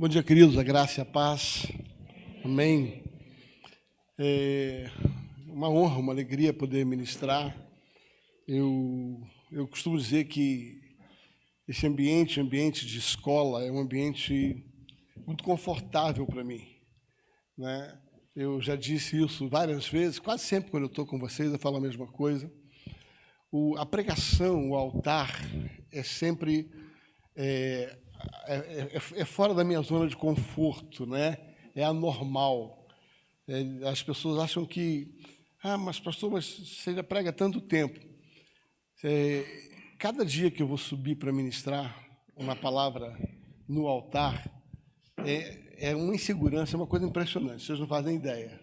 Bom dia, queridos, a graça e a paz. Amém. É uma honra, uma alegria poder ministrar. Eu, eu costumo dizer que esse ambiente, ambiente de escola, é um ambiente muito confortável para mim. Né? Eu já disse isso várias vezes, quase sempre quando eu estou com vocês eu falo a mesma coisa. O, a pregação, o altar, é sempre é, é, é, é, fora da minha zona de conforto, né? é anormal. É, as pessoas acham que, ah, mas pastor, mas você já prega tanto tempo. É, cada dia que eu vou subir para ministrar uma palavra no altar, é, é uma insegurança, é uma coisa impressionante, vocês não fazem ideia.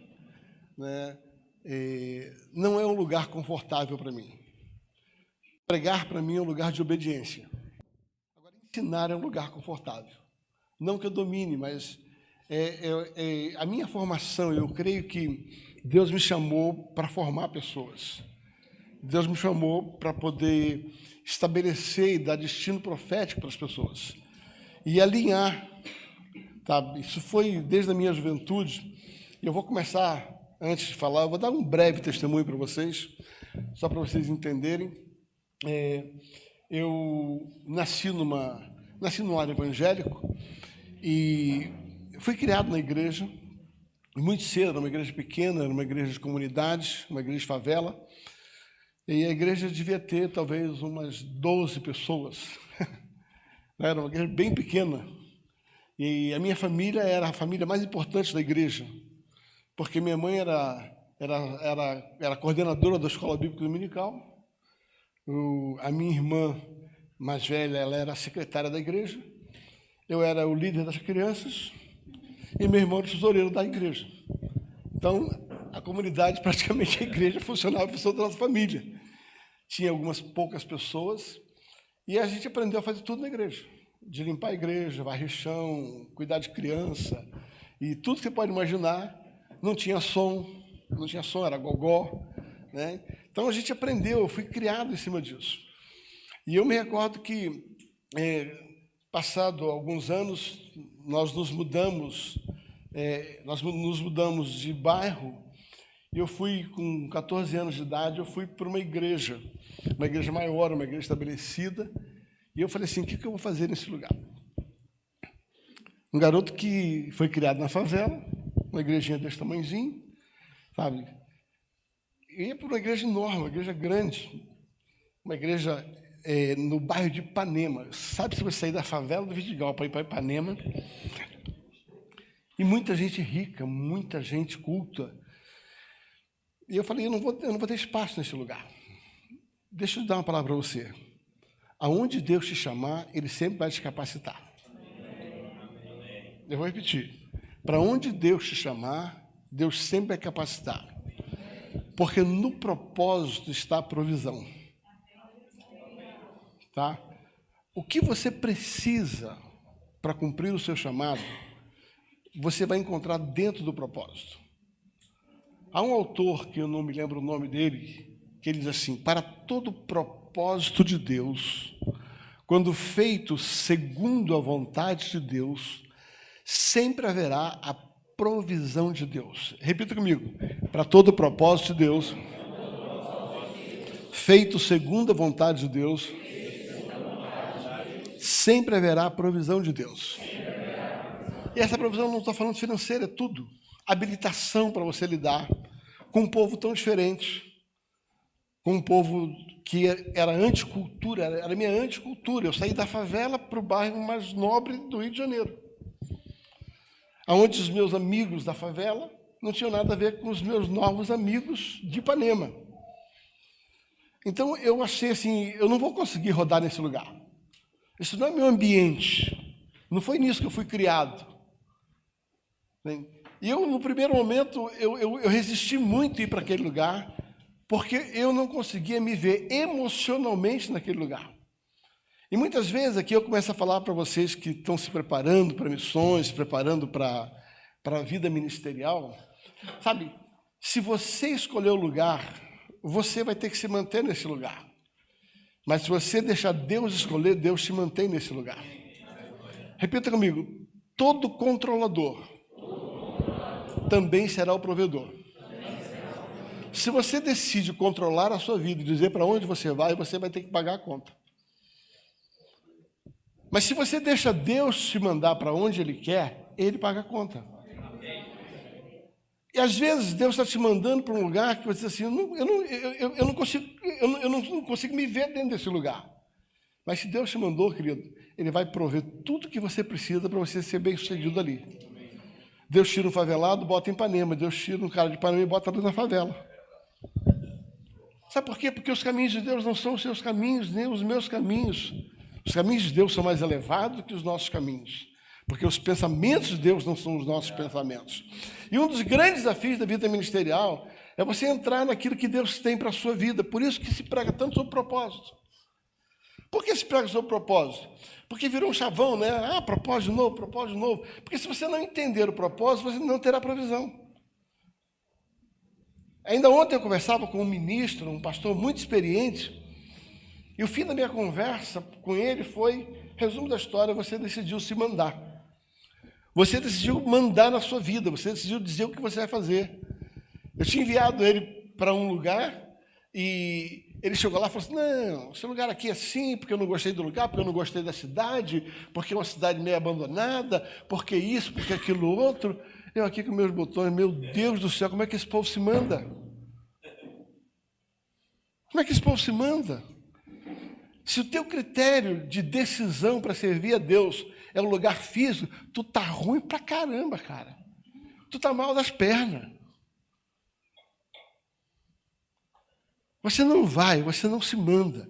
Né? É, não é um lugar confortável para mim. Pregar para mim é um lugar de obediência. Ensinar é um lugar confortável. Não que eu domine, mas é, é, é, a minha formação, eu creio que Deus me chamou para formar pessoas. Deus me chamou para poder estabelecer e dar destino profético para as pessoas. E alinhar. Tá? Isso foi desde a minha juventude. E eu vou começar, antes de falar, eu vou dar um breve testemunho para vocês, só para vocês entenderem. É, eu nasci numa nasci num lar evangélico e fui criado na igreja muito cedo, numa igreja pequena, numa igreja de comunidade, uma igreja de favela. E a igreja devia ter talvez umas 12 pessoas. Era uma igreja bem pequena. E a minha família era a família mais importante da igreja, porque minha mãe era, era, era, era coordenadora da escola bíblica dominical o, a minha irmã mais velha, ela era secretária da igreja. Eu era o líder das crianças e meu irmão era o tesoureiro da igreja. Então, a comunidade, praticamente a igreja, funcionava em da nossa família. Tinha algumas poucas pessoas e a gente aprendeu a fazer tudo na igreja. De limpar a igreja, varrer chão, cuidar de criança e tudo que você pode imaginar. Não tinha som, não tinha som, era gogó. Né? Então a gente aprendeu, eu fui criado em cima disso. E eu me recordo que, é, passado alguns anos, nós nos mudamos, é, nós nos mudamos de bairro. E eu fui com 14 anos de idade, eu fui para uma igreja, uma igreja maior, uma igreja estabelecida. E eu falei assim, o que, que eu vou fazer nesse lugar? Um garoto que foi criado na favela, uma igrejinha desse tamanhozinho, sabe? Ia para uma igreja enorme, uma igreja grande, uma igreja é, no bairro de Ipanema. Sabe se você sair da favela do Vidigal para ir para Ipanema? E muita gente rica, muita gente culta. E eu falei, eu não vou, eu não vou ter espaço nesse lugar. Deixa eu dar uma palavra para você. Aonde Deus te chamar, Ele sempre vai te capacitar. Eu vou repetir. Para onde Deus te chamar, Deus sempre vai capacitar. Porque no propósito está a provisão. Tá? O que você precisa para cumprir o seu chamado, você vai encontrar dentro do propósito. Há um autor que eu não me lembro o nome dele, que ele diz assim: para todo propósito de Deus, quando feito segundo a vontade de Deus, sempre haverá a provisão de Deus. Repita comigo. Para todo propósito de Deus, feito segundo a vontade de Deus, sempre haverá provisão de Deus. E essa provisão não estou falando financeira, é tudo. Habilitação para você lidar com um povo tão diferente, com um povo que era anticultura, era minha anticultura. Eu saí da favela para o bairro mais nobre do Rio de Janeiro onde os meus amigos da favela não tinham nada a ver com os meus novos amigos de Ipanema. Então eu achei assim, eu não vou conseguir rodar nesse lugar. Isso não é meu ambiente. Não foi nisso que eu fui criado. E eu, no primeiro momento, eu, eu, eu resisti muito a ir para aquele lugar, porque eu não conseguia me ver emocionalmente naquele lugar. E muitas vezes aqui eu começo a falar para vocês que estão se preparando para missões, se preparando para, a vida ministerial. Sabe, se você escolher o lugar, você vai ter que se manter nesse lugar. Mas se você deixar Deus escolher, Deus te mantém nesse lugar. Repita comigo. todo controlador também será o provedor. Se você decide controlar a sua vida e dizer para onde você vai, você vai ter que pagar a conta. Mas se você deixa Deus te mandar para onde Ele quer, Ele paga a conta. E às vezes Deus está te mandando para um lugar que você diz assim, eu não, eu eu, eu não consigo, eu, não, eu não consigo me ver dentro desse lugar. Mas se Deus te mandou, querido, Ele vai prover tudo que você precisa para você ser bem sucedido ali. Deus tira um favelado, bota em Ipanema. Deus tira um cara de Ipanema e bota na favela. Sabe por quê? Porque os caminhos de Deus não são os seus caminhos, nem os meus caminhos. Os caminhos de Deus são mais elevados que os nossos caminhos. Porque os pensamentos de Deus não são os nossos pensamentos. E um dos grandes desafios da vida ministerial é você entrar naquilo que Deus tem para a sua vida. Por isso que se prega tanto sobre propósito. Por que se prega sobre propósito? Porque virou um chavão, né? Ah, propósito novo, propósito novo. Porque se você não entender o propósito, você não terá provisão. Ainda ontem eu conversava com um ministro, um pastor muito experiente, e o fim da minha conversa com ele foi: resumo da história, você decidiu se mandar. Você decidiu mandar na sua vida, você decidiu dizer o que você vai fazer. Eu tinha enviado ele para um lugar e ele chegou lá e falou assim: Não, esse lugar aqui é assim, porque eu não gostei do lugar, porque eu não gostei da cidade, porque é uma cidade meio abandonada, porque isso, porque aquilo outro. Eu aqui com meus botões, meu Deus do céu, como é que esse povo se manda? Como é que esse povo se manda? Se o teu critério de decisão para servir a Deus é o lugar físico, tu tá ruim pra caramba, cara. Tu tá mal das pernas. Você não vai, você não se manda.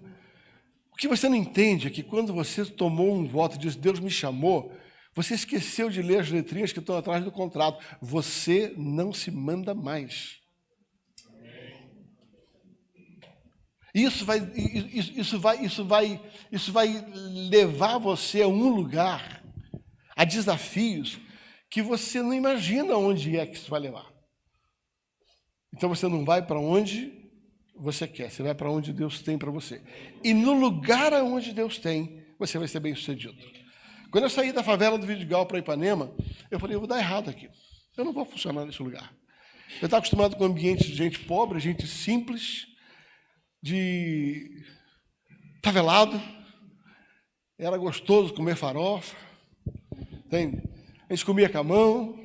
O que você não entende é que quando você tomou um voto e disse, Deus me chamou, você esqueceu de ler as letrinhas que estão atrás do contrato. Você não se manda mais. Isso vai, isso, isso, vai, isso, vai, isso vai levar você a um lugar, a desafios que você não imagina onde é que isso vai levar. Então você não vai para onde você quer, você vai para onde Deus tem para você. E no lugar onde Deus tem, você vai ser bem sucedido. Quando eu saí da favela do Vidigal para Ipanema, eu falei, eu vou dar errado aqui. Eu não vou funcionar nesse lugar. Eu estava acostumado com ambientes de gente pobre, gente simples, de favelado. Era gostoso comer farofa. Entende? A gente comia com a mão,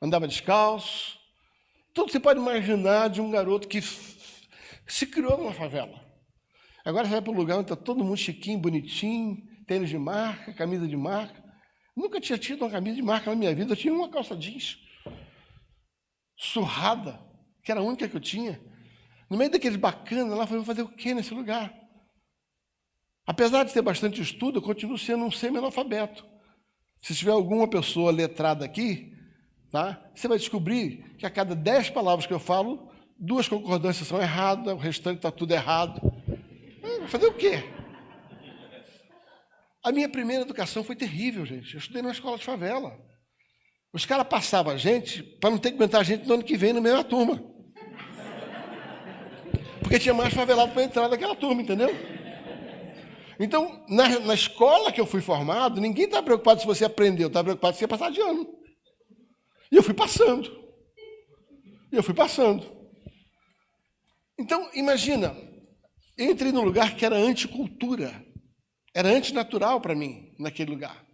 andava descalço. Tudo você pode imaginar de um garoto que se criou numa favela. Agora você vai para um lugar onde está todo mundo chiquinho, bonitinho, tênis de marca, camisa de marca. Nunca tinha tido uma camisa de marca na minha vida, eu tinha uma calça jeans. Surrada, que era a única que eu tinha. No meio daqueles bacanas lá, falei, fazer o que nesse lugar? Apesar de ter bastante estudo, eu continuo sendo um semi-analfabeto. Se tiver alguma pessoa letrada aqui, tá? você vai descobrir que a cada dez palavras que eu falo, duas concordâncias são erradas, o restante está tudo errado. Hum, fazer o quê? A minha primeira educação foi terrível, gente. Eu estudei numa escola de favela. Os caras passavam a gente para não ter que aguentar a gente no ano que vem na mesma turma. Porque tinha mais favelado para entrar naquela turma, entendeu? Então, na, na escola que eu fui formado, ninguém está preocupado se você aprendeu, está preocupado se você passar de ano. E eu fui passando. E eu fui passando. Então, imagina, eu entrei num lugar que era anticultura, era antinatural para mim, naquele lugar.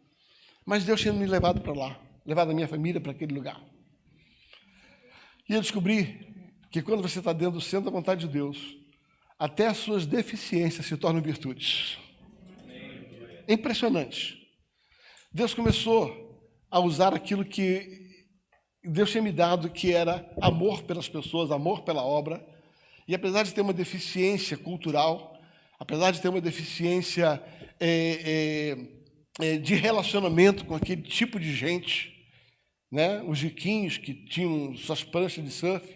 Mas Deus tinha me levado para lá, levado a minha família para aquele lugar. E eu descobri que quando você está dentro do centro da vontade de Deus, até as suas deficiências se tornam virtudes. Impressionante. Deus começou a usar aquilo que Deus tinha me dado, que era amor pelas pessoas, amor pela obra, e apesar de ter uma deficiência cultural, apesar de ter uma deficiência é, é, é, de relacionamento com aquele tipo de gente, né? os riquinhos que tinham suas pranchas de surf,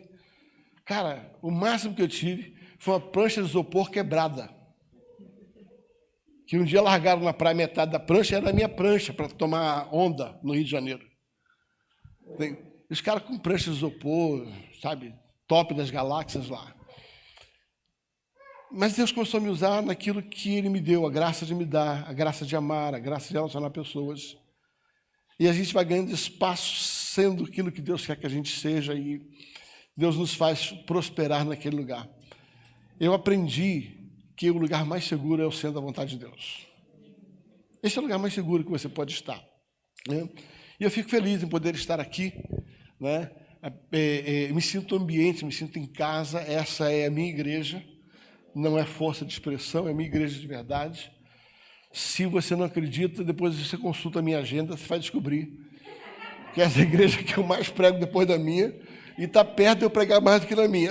cara, o máximo que eu tive foi uma prancha de isopor quebrada. Que um dia largaram na praia metade da prancha, era a minha prancha para tomar onda no Rio de Janeiro. Tem, os caras com prancha de isopor, sabe, top das galáxias lá. Mas Deus começou a me usar naquilo que Ele me deu, a graça de me dar, a graça de amar, a graça de relacionar pessoas. e a gente vai ganhando espaço sendo aquilo que Deus quer que a gente seja e Deus nos faz prosperar naquele lugar. Eu aprendi que o lugar mais seguro é o centro da vontade de Deus. Esse é o lugar mais seguro que você pode estar. Né? E eu fico feliz em poder estar aqui, né? É, é, me sinto ambiente, me sinto em casa. Essa é a minha igreja, não é força de expressão, é a minha igreja de verdade. Se você não acredita, depois você consulta a minha agenda, você vai descobrir que essa é a igreja que eu mais prego depois da minha, e está perto de eu pregar mais do que na minha.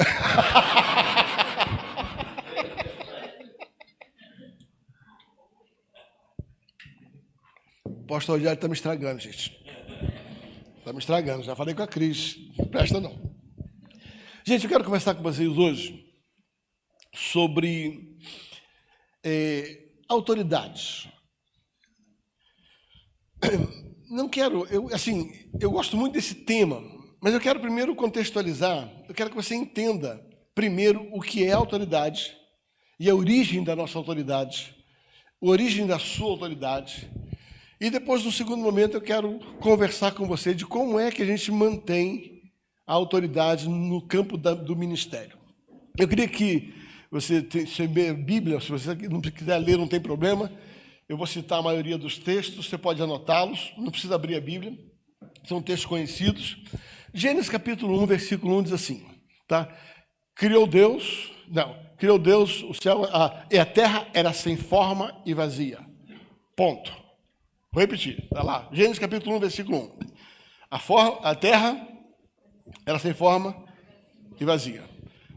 O pastor Diário está me estragando, gente. Está me estragando. Já falei com a Cris. Não presta não. Gente, eu quero conversar com vocês hoje sobre é, autoridades. Não quero, eu, assim, eu gosto muito desse tema, mas eu quero primeiro contextualizar, eu quero que você entenda primeiro o que é autoridade e a origem da nossa autoridade, a origem da sua autoridade. E depois, no segundo momento, eu quero conversar com você de como é que a gente mantém a autoridade no campo da, do ministério. Eu queria que você, se a Bíblia, se você não quiser ler, não tem problema. Eu vou citar a maioria dos textos, você pode anotá-los, não precisa abrir a Bíblia, são textos conhecidos. Gênesis capítulo 1, versículo 1 diz assim, tá? Criou Deus, não, criou Deus o céu, a, e a terra era sem forma e vazia. Ponto. Vou repetir, está lá. Gênesis capítulo 1, versículo 1. A, forma, a terra era sem forma e vazia.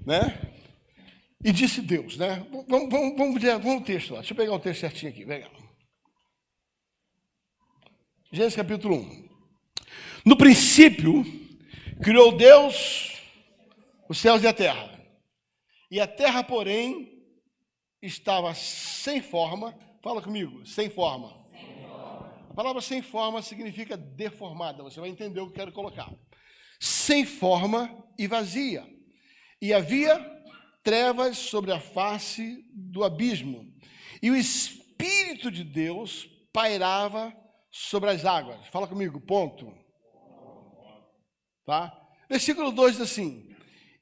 Né? E disse Deus, né? Vamos, vamos, vamos, vamos o texto lá. Deixa eu pegar o texto certinho aqui. Vem Gênesis capítulo 1. No princípio, criou Deus os céus e a terra. E a terra, porém, estava sem forma. Fala comigo, sem forma. A palavra sem forma significa deformada. Você vai entender o que eu quero colocar. Sem forma e vazia. E havia trevas sobre a face do abismo, e o Espírito de Deus pairava sobre as águas. Fala comigo, ponto. Tá? Versículo 2 diz assim: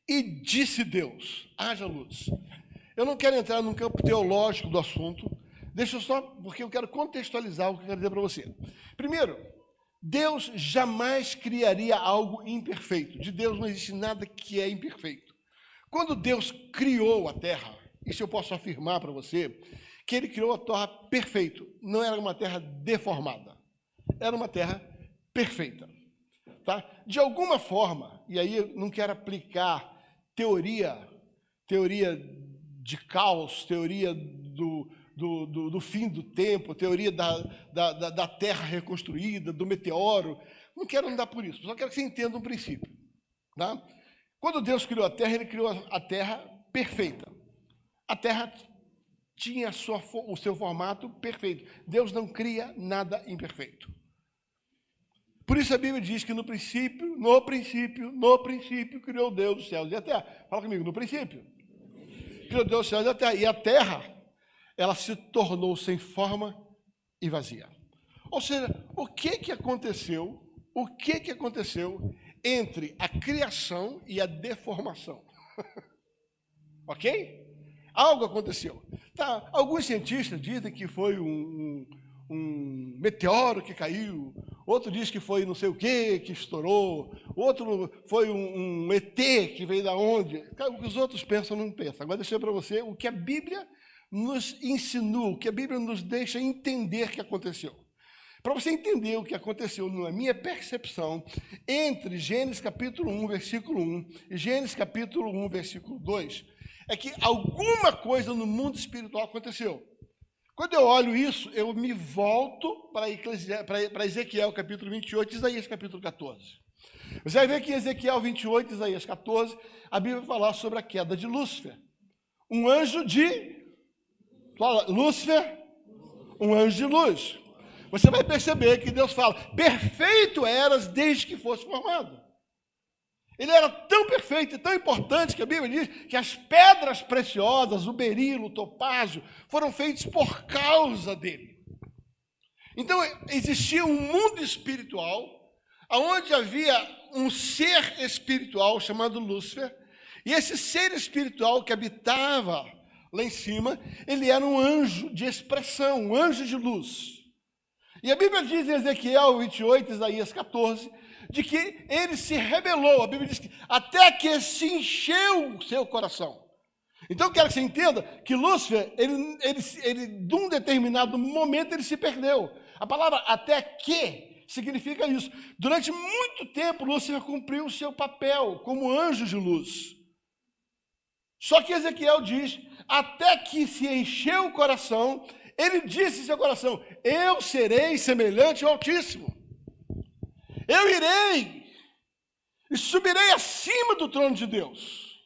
E disse Deus: haja luz. Eu não quero entrar num campo teológico do assunto, deixa eu só, porque eu quero contextualizar o que eu quero dizer para você. Primeiro, Deus jamais criaria algo imperfeito. De Deus não existe nada que é imperfeito. Quando Deus criou a terra, isso eu posso afirmar para você, que ele criou a terra perfeito. Não era uma terra deformada. Era uma terra perfeita. Tá? De alguma forma, e aí eu não quero aplicar teoria, teoria de caos, teoria do, do, do, do fim do tempo, teoria da, da, da, terra reconstruída, do meteoro. Não quero andar por isso, só quero que você entenda um princípio. Tá? Quando Deus criou a terra, ele criou a terra perfeita. A terra tinha sua, o seu formato perfeito. Deus não cria nada imperfeito. Por isso a Bíblia diz que no princípio, no princípio, no princípio, criou Deus os céus e a terra. Fala comigo, no princípio. Criou Deus os céus e a terra. E a terra, ela se tornou sem forma e vazia. Ou seja, o que que aconteceu? O que que aconteceu entre a criação e a deformação. ok? Algo aconteceu. Tá, alguns cientistas dizem que foi um, um, meteoro que caiu, outro diz que foi não sei o que que estourou, outro foi um, um ET que veio da onde. O que os outros pensam, não pensam. Agora deixa eu para você o que a Bíblia nos insinua, o que a Bíblia nos deixa entender que aconteceu. Para você entender o que aconteceu na minha percepção entre Gênesis capítulo 1, versículo 1 e Gênesis capítulo 1, versículo 2, é que alguma coisa no mundo espiritual aconteceu. Quando eu olho isso, eu me volto para Ezequiel capítulo 28 e Isaías capítulo 14. Você vai ver que em Ezequiel 28 e Isaías 14, a Bíblia vai falar sobre a queda de Lúcifer. Um anjo de. Fala, Lúcifer, um anjo de luz você vai perceber que Deus fala: perfeito eras desde que fosse formado. Ele era tão perfeito e tão importante que a Bíblia diz que as pedras preciosas, o berilo, o topázio, foram feitos por causa dele. Então existia um mundo espiritual, onde havia um ser espiritual chamado Lúcifer, e esse ser espiritual que habitava lá em cima, ele era um anjo de expressão, um anjo de luz. E a Bíblia diz em Ezequiel 28, Isaías 14, de que ele se rebelou. A Bíblia diz que até que se encheu o seu coração. Então eu quero que você entenda que Lúcifer, ele, ele, ele, de um determinado momento, ele se perdeu. A palavra até que significa isso. Durante muito tempo, Lúcifer cumpriu o seu papel como anjo de luz. Só que Ezequiel diz: até que se encheu o coração, ele disse em seu coração: Eu serei semelhante ao Altíssimo. Eu irei e subirei acima do trono de Deus.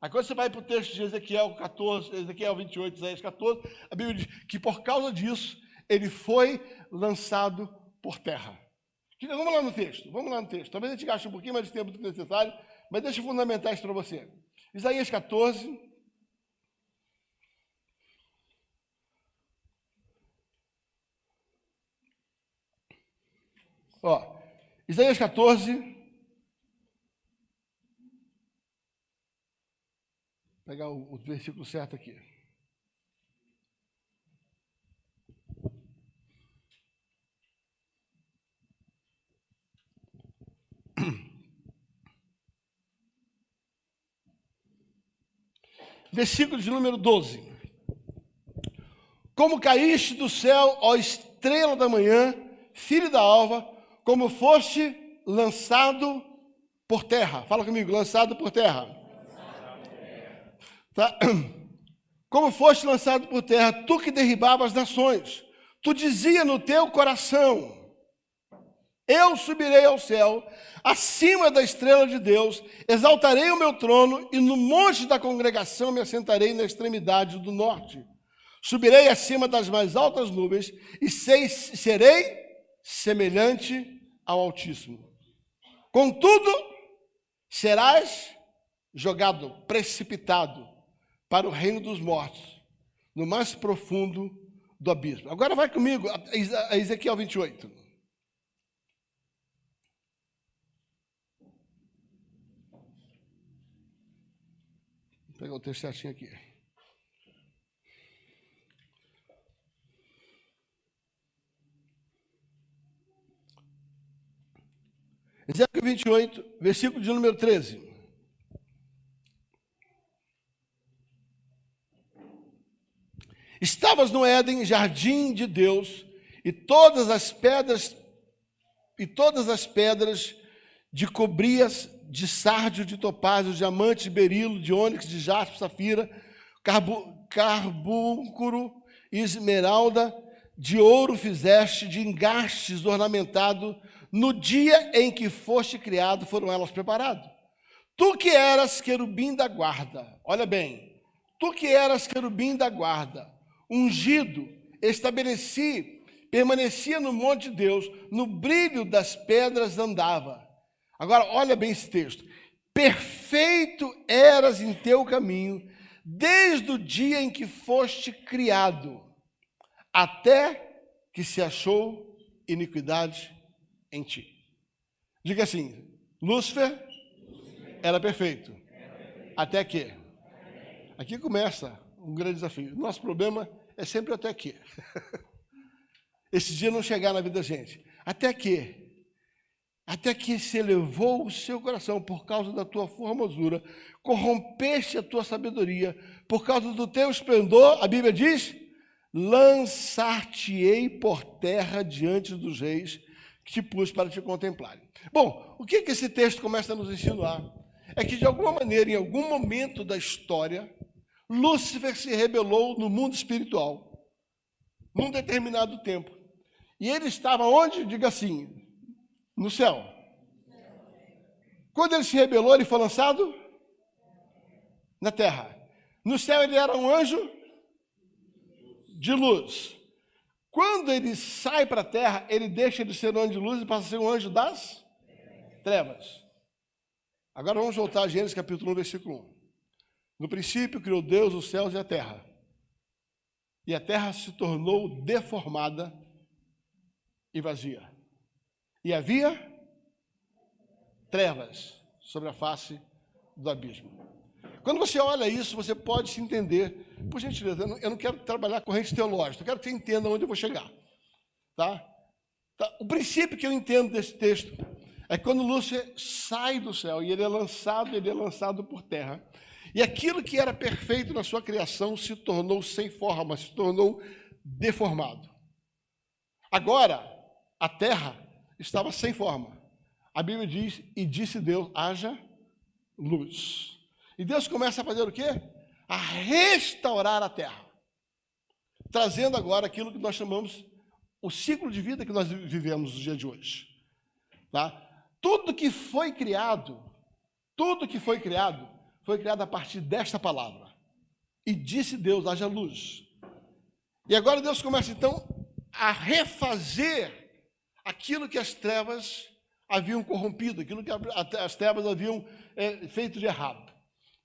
Aí quando você vai para o texto de Ezequiel 14, Ezequiel 28, Isaías 14, a Bíblia diz que por causa disso ele foi lançado por terra. Vamos lá no texto, vamos lá no texto. Talvez a gente gaste um pouquinho mais de tempo do que necessário, mas deixa eu fundamentar isso para você. Isaías 14. Ó, Isaías 14. Vou pegar o, o versículo certo aqui. versículo de número 12. Como caíste do céu, ó estrela da manhã, filho da alva, como foste lançado por terra. Fala comigo, lançado por terra. Tá? Como foste lançado por terra, tu que derribavas nações, tu dizia no teu coração: eu subirei ao céu, acima da estrela de Deus, exaltarei o meu trono e no monte da congregação me assentarei na extremidade do norte. Subirei acima das mais altas nuvens e serei semelhante ao Altíssimo. Contudo, serás jogado, precipitado para o reino dos mortos, no mais profundo do abismo. Agora vai comigo a Ezequiel 28. Vou pegar o texto certinho aqui. Ezequiel 28, versículo de número 13. Estavas no Éden, jardim de Deus, e todas as pedras e todas as pedras de cobrias de sárdio, de topázio, de diamante, de berilo, de ônix, de jaspe, safira, carbu, carbúncuro, esmeralda, de ouro fizeste, de engastes ornamentado, no dia em que foste criado foram elas preparadas. Tu que eras querubim da guarda, olha bem, tu que eras querubim da guarda, ungido, estabeleci, permanecia no monte de Deus, no brilho das pedras andava. Agora, olha bem esse texto. Perfeito eras em teu caminho, desde o dia em que foste criado, até que se achou iniquidade em ti. Diga assim: Lúcifer era perfeito. Até que? Aqui começa um grande desafio. Nosso problema é sempre até que. Esse dia não chegar na vida da gente. Até que até que se elevou o seu coração por causa da tua formosura, corrompeste a tua sabedoria, por causa do teu esplendor, a Bíblia diz: lançar-te-ei por terra diante dos reis que te pus para te contemplarem. Bom, o que, que esse texto começa a nos insinuar? É que, de alguma maneira, em algum momento da história, Lúcifer se rebelou no mundo espiritual, num determinado tempo. E ele estava onde? Diga assim, no céu. Quando ele se rebelou, ele foi lançado na terra. No céu ele era um anjo de luz. Quando ele sai para a terra, ele deixa de ser um anjo de luz e passa a ser um anjo das trevas. Agora vamos voltar a Gênesis capítulo 1, versículo 1. No princípio criou Deus os céus e a terra. E a terra se tornou deformada e vazia. E havia trevas sobre a face do abismo. Quando você olha isso, você pode se entender. Por gentileza, eu não, quero trabalhar corrente teológica, eu quero que você entenda onde eu vou chegar. Tá? tá? O princípio que eu entendo desse texto é que quando Lúcifer sai do céu e ele é lançado, ele é lançado por terra. E aquilo que era perfeito na sua criação se tornou sem forma, se tornou deformado. Agora, a terra estava sem forma. A Bíblia diz: E disse Deus: haja luz. E Deus começa a fazer o quê? A restaurar a terra. Trazendo agora aquilo que nós chamamos o ciclo de vida que nós vivemos no dia de hoje. Tá? Tudo que foi criado, tudo que foi criado, foi criado a partir desta palavra. E disse Deus: haja luz. E agora Deus começa então a refazer aquilo que as trevas haviam corrompido, aquilo que as trevas haviam é, feito de errado.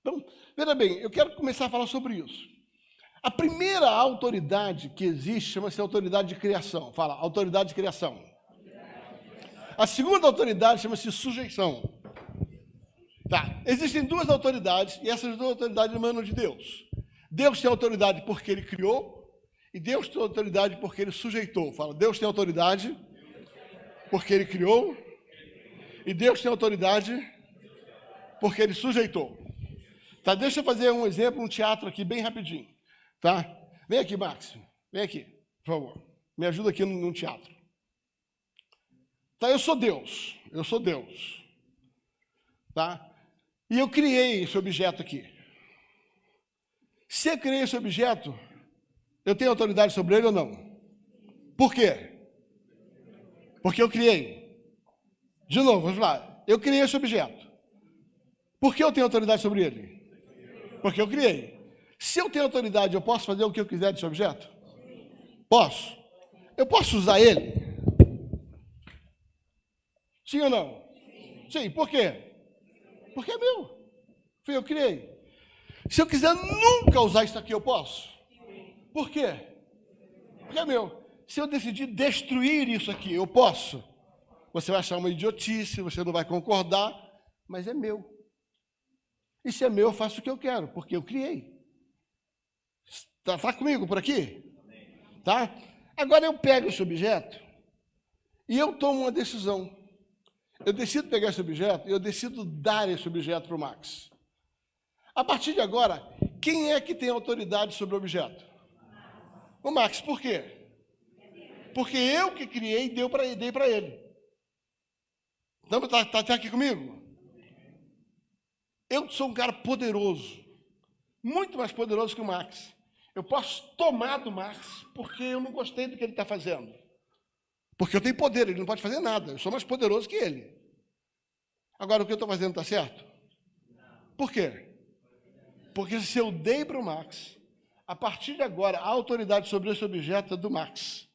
Então, veja bem, eu quero começar a falar sobre isso. A primeira autoridade que existe chama-se autoridade de criação. Fala, autoridade de criação. A segunda autoridade chama-se sujeição. Tá. Existem duas autoridades e essas duas autoridades emanam de Deus. Deus tem autoridade porque ele criou e Deus tem autoridade porque ele sujeitou. Fala, Deus tem autoridade porque ele criou e Deus tem autoridade porque ele sujeitou. Tá, deixa eu fazer um exemplo, um teatro aqui bem rapidinho, tá? Vem aqui, Max. Vem aqui, por favor. Me ajuda aqui num teatro. Tá, eu sou Deus. Eu sou Deus. Tá? E eu criei esse objeto aqui. Se eu criei esse objeto, eu tenho autoridade sobre ele ou não? Por quê? Porque eu criei. De novo, vamos lá. Eu criei esse objeto. Por que eu tenho autoridade sobre ele? Porque eu criei. Se eu tenho autoridade, eu posso fazer o que eu quiser desse objeto? Posso. Eu posso usar ele? Sim ou não? Sim. Por quê? Porque é meu. Foi eu que criei. Se eu quiser nunca usar isso aqui, eu posso? Por quê? Porque é meu. Se eu decidir destruir isso aqui, eu posso? Você vai achar uma idiotice, você não vai concordar, mas é meu. E se é meu, eu faço o que eu quero, porque eu criei. Está tá comigo por aqui? Tá? Agora eu pego esse objeto e eu tomo uma decisão. Eu decido pegar esse objeto e eu decido dar esse objeto para o Max. A partir de agora, quem é que tem autoridade sobre o objeto? O Max. Por quê? Porque eu que criei e dei para ele. Está tá, tá, tá aqui comigo? Eu sou um cara poderoso, muito mais poderoso que o Max. Eu posso tomar do Max porque eu não gostei do que ele está fazendo. Porque eu tenho poder, ele não pode fazer nada. Eu sou mais poderoso que ele. Agora, o que eu estou fazendo está certo? Por quê? Porque se eu dei para o Max, a partir de agora, a autoridade sobre esse objeto é do Max.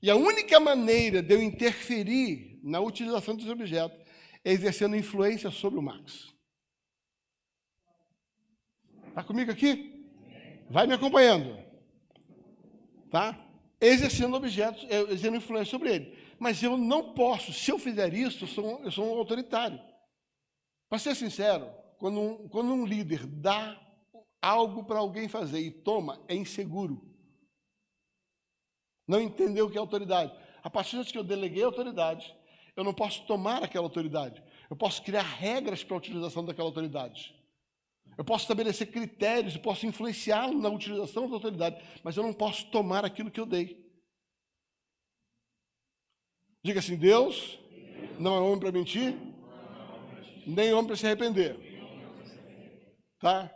E a única maneira de eu interferir na utilização desse objeto é exercendo influência sobre o Max. Está comigo aqui? Vai me acompanhando. Tá? Exercendo objetos, exercendo influência sobre ele. Mas eu não posso, se eu fizer isso, eu sou, eu sou um autoritário. Para ser sincero, quando um, quando um líder dá algo para alguém fazer e toma, é inseguro não entendeu o que é autoridade. A partir de que eu deleguei a autoridade, eu não posso tomar aquela autoridade. Eu posso criar regras para a utilização daquela autoridade. Eu posso estabelecer critérios, eu posso influenciá-lo na utilização da autoridade, mas eu não posso tomar aquilo que eu dei. Diga assim: Deus não é homem para mentir, nem homem para se arrepender. Tá?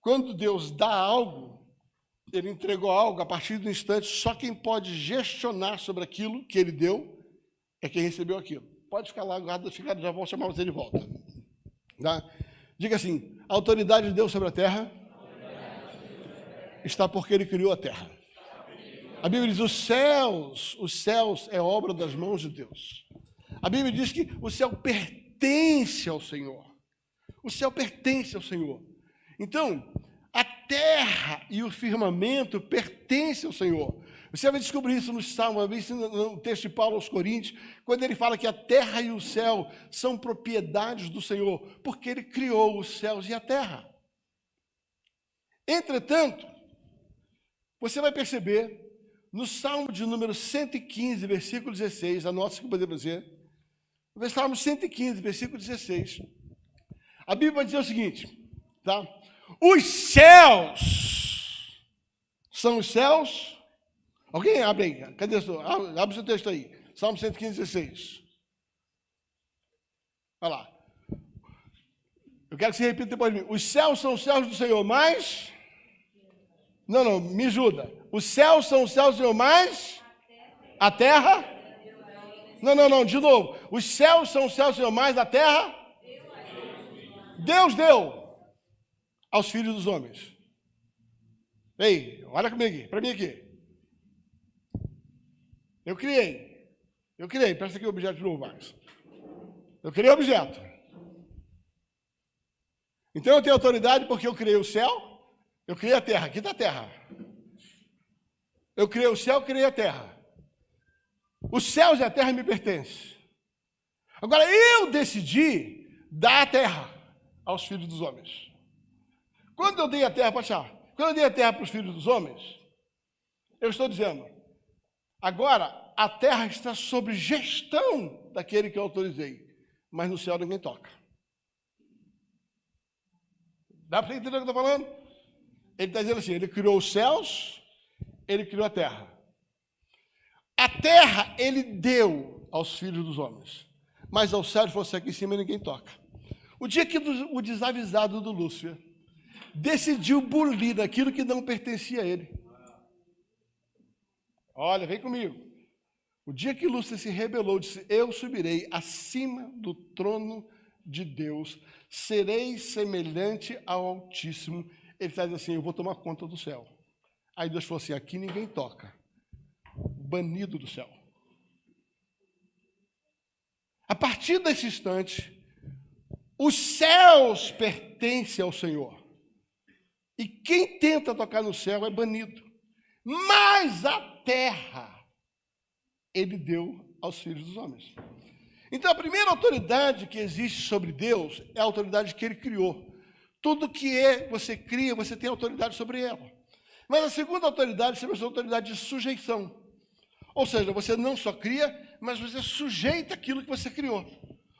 Quando Deus dá algo, ele entregou algo, a partir do instante, só quem pode gestionar sobre aquilo que ele deu é quem recebeu aquilo. Pode ficar lá, guarda, ficar, já vou chamar você de volta. Tá? Diga assim: a autoridade de Deus sobre a terra está porque ele criou a terra. A Bíblia diz: os céus, os céus é obra das mãos de Deus. A Bíblia diz que o céu pertence ao Senhor. O céu pertence ao Senhor. Então, a terra e o firmamento pertencem ao Senhor. Você vai descobrir isso no Salmo, vai ver isso no texto de Paulo aos Coríntios, quando ele fala que a terra e o céu são propriedades do Senhor, porque ele criou os céus e a terra. Entretanto, você vai perceber no Salmo de número 115, versículo 16, anote que podemos dizer. No Salmo 115, versículo 16. A Bíblia vai dizer o seguinte, tá? Os céus são os céus. Alguém abre aí. Cadê o seu? Abre o seu texto aí. Salmo 115, 16. Olha lá. Eu quero que você repita depois de mim. Os céus são os céus do Senhor, mas. Não, não, me ajuda. Os céus são os céus do Senhor, mas. A terra. Não, não, não, de novo. Os céus são os céus do Senhor, mais a terra. Deus deu aos filhos dos homens. Ei, olha comigo aqui, para mim aqui. Eu criei. Eu criei, presta aqui o objeto de novo, Marcos. Eu criei o objeto. Então eu tenho autoridade porque eu criei o céu, eu criei a terra. Aqui está a terra. Eu criei o céu, criei a terra. Os céus e a terra me pertencem. Agora eu decidi dar a terra aos filhos dos homens. Quando eu dei a terra para achar, quando eu dei a terra para os filhos dos homens, eu estou dizendo, agora a terra está sob gestão daquele que eu autorizei, mas no céu ninguém toca. Dá para entender o que eu estou falando? Ele está dizendo assim: ele criou os céus, ele criou a terra. A terra ele deu aos filhos dos homens, mas ao céu ele falou assim: aqui em cima ninguém toca. O dia que o desavisado do Lúcio decidiu bulir aquilo que não pertencia a ele. Olha, vem comigo. O dia que Lúcio se rebelou, disse: Eu subirei acima do trono de Deus, serei semelhante ao Altíssimo. Ele dizendo assim: Eu vou tomar conta do céu. Aí Deus falou assim: Aqui ninguém toca, banido do céu. A partir desse instante, os céus pertencem ao Senhor. E quem tenta tocar no céu é banido. Mas a terra ele deu aos filhos dos homens. Então a primeira autoridade que existe sobre Deus é a autoridade que ele criou. Tudo que é, você cria, você tem autoridade sobre ela. Mas a segunda autoridade é a autoridade de sujeição. Ou seja, você não só cria, mas você sujeita aquilo que você criou.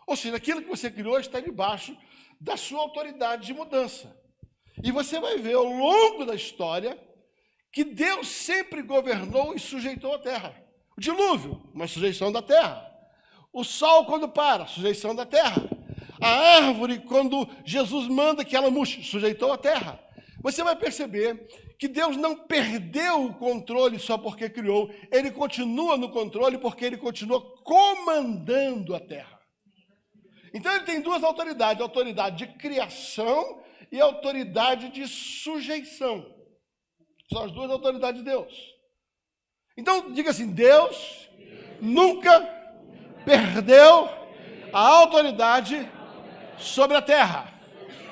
Ou seja, aquilo que você criou está debaixo da sua autoridade de mudança. E você vai ver ao longo da história que Deus sempre governou e sujeitou a terra. O dilúvio, uma sujeição da terra. O sol, quando para, sujeição da terra. A árvore, quando Jesus manda que ela murche, sujeitou a terra. Você vai perceber que Deus não perdeu o controle só porque criou, ele continua no controle porque ele continua comandando a terra. Então ele tem duas autoridades: autoridade de criação e autoridade de sujeição. São as duas autoridades de Deus. Então diga assim: Deus nunca perdeu a autoridade sobre a terra,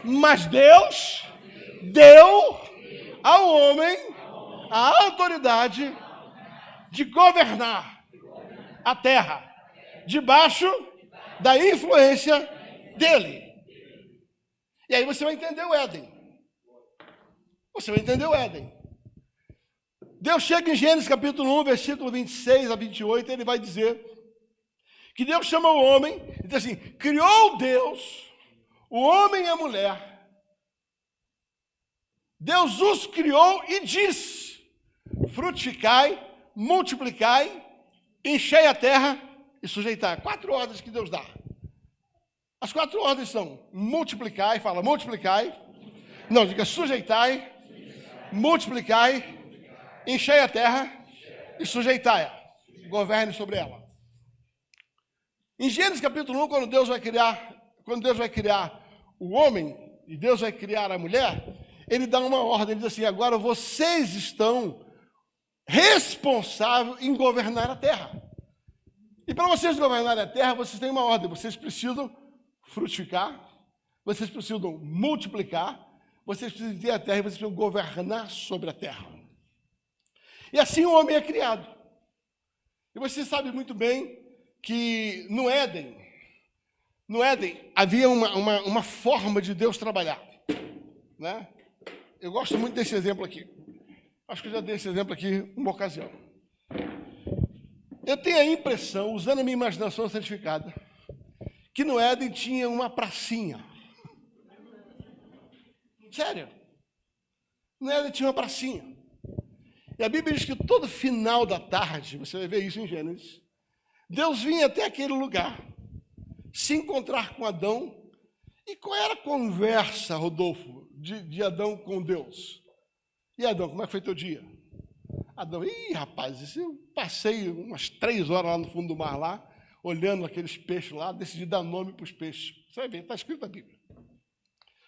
mas Deus deu ao homem a autoridade de governar a terra debaixo da influência dele. E aí você vai entender o Éden. Você vai entender o Éden. Deus chega em Gênesis capítulo 1, versículo 26 a 28, ele vai dizer que Deus chama o homem, e diz assim: criou Deus o homem e a mulher. Deus os criou e diz: frutificai, multiplicai, enchei a terra e sujeitar. Quatro ordens que Deus dá. As quatro ordens são multiplicai, fala multiplicai. Não, diga sujeitai, multiplicai, enchei a terra e sujeitai-a. Governe sobre ela. Em Gênesis capítulo 1, quando Deus vai criar, quando Deus vai criar o homem e Deus vai criar a mulher, ele dá uma ordem, ele diz assim: agora vocês estão responsáveis em governar a terra. E para vocês governarem a terra, vocês têm uma ordem: vocês precisam frutificar, vocês precisam multiplicar, vocês precisam ter a terra e vocês precisam governar sobre a terra. E assim o homem é criado. E você sabe muito bem que no Éden, no Éden havia uma, uma, uma forma de Deus trabalhar. Né? Eu gosto muito desse exemplo aqui. Acho que eu já dei esse exemplo aqui uma ocasião. Eu tenho a impressão, usando a minha imaginação santificada, que no Éden tinha uma pracinha. Sério. No Éden tinha uma pracinha. E a Bíblia diz que todo final da tarde, você vai ver isso em Gênesis, Deus vinha até aquele lugar, se encontrar com Adão. E qual era a conversa, Rodolfo, de, de Adão com Deus? E Adão, como é que foi teu dia? Adão, ih, rapaz, eu passei umas três horas lá no fundo do mar, lá, olhando aqueles peixes lá, decidi dar nome para os peixes. Você vai ver, está escrito na Bíblia.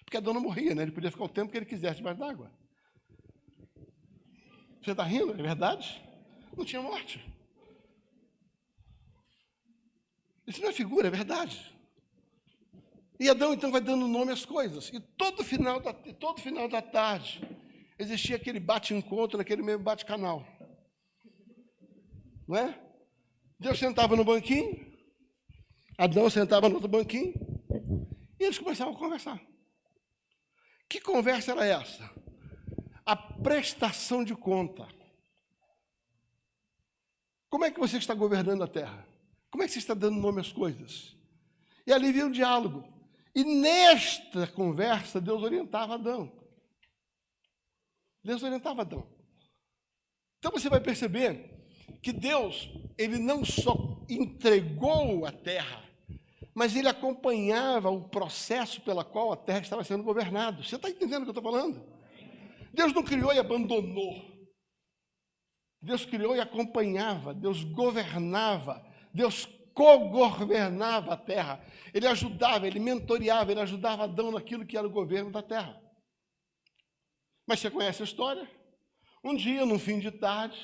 Porque Adão não morria, né? Ele podia ficar o tempo que ele quisesse debaixo d'água. Você está rindo? É verdade? Não tinha morte. Isso não é figura, é verdade. E Adão então vai dando nome às coisas. E todo final da, todo final da tarde existia aquele bate-encontro naquele mesmo bate-canal. Não é? Deus sentava no banquinho, Adão sentava no outro banquinho, e eles começavam a conversar. Que conversa era essa? A prestação de conta. Como é que você está governando a terra? Como é que você está dando nome às coisas? E ali havia um diálogo. E nesta conversa, Deus orientava Adão. Deus orientava Adão. Então você vai perceber que Deus, ele não só entregou a terra, mas ele acompanhava o processo pela qual a terra estava sendo governada. Você está entendendo o que eu estou falando? Deus não criou e abandonou. Deus criou e acompanhava, Deus governava, Deus co-governava a terra. Ele ajudava, ele mentoreava, ele ajudava Adão naquilo que era o governo da terra. Mas você conhece a história? Um dia, no fim de tarde,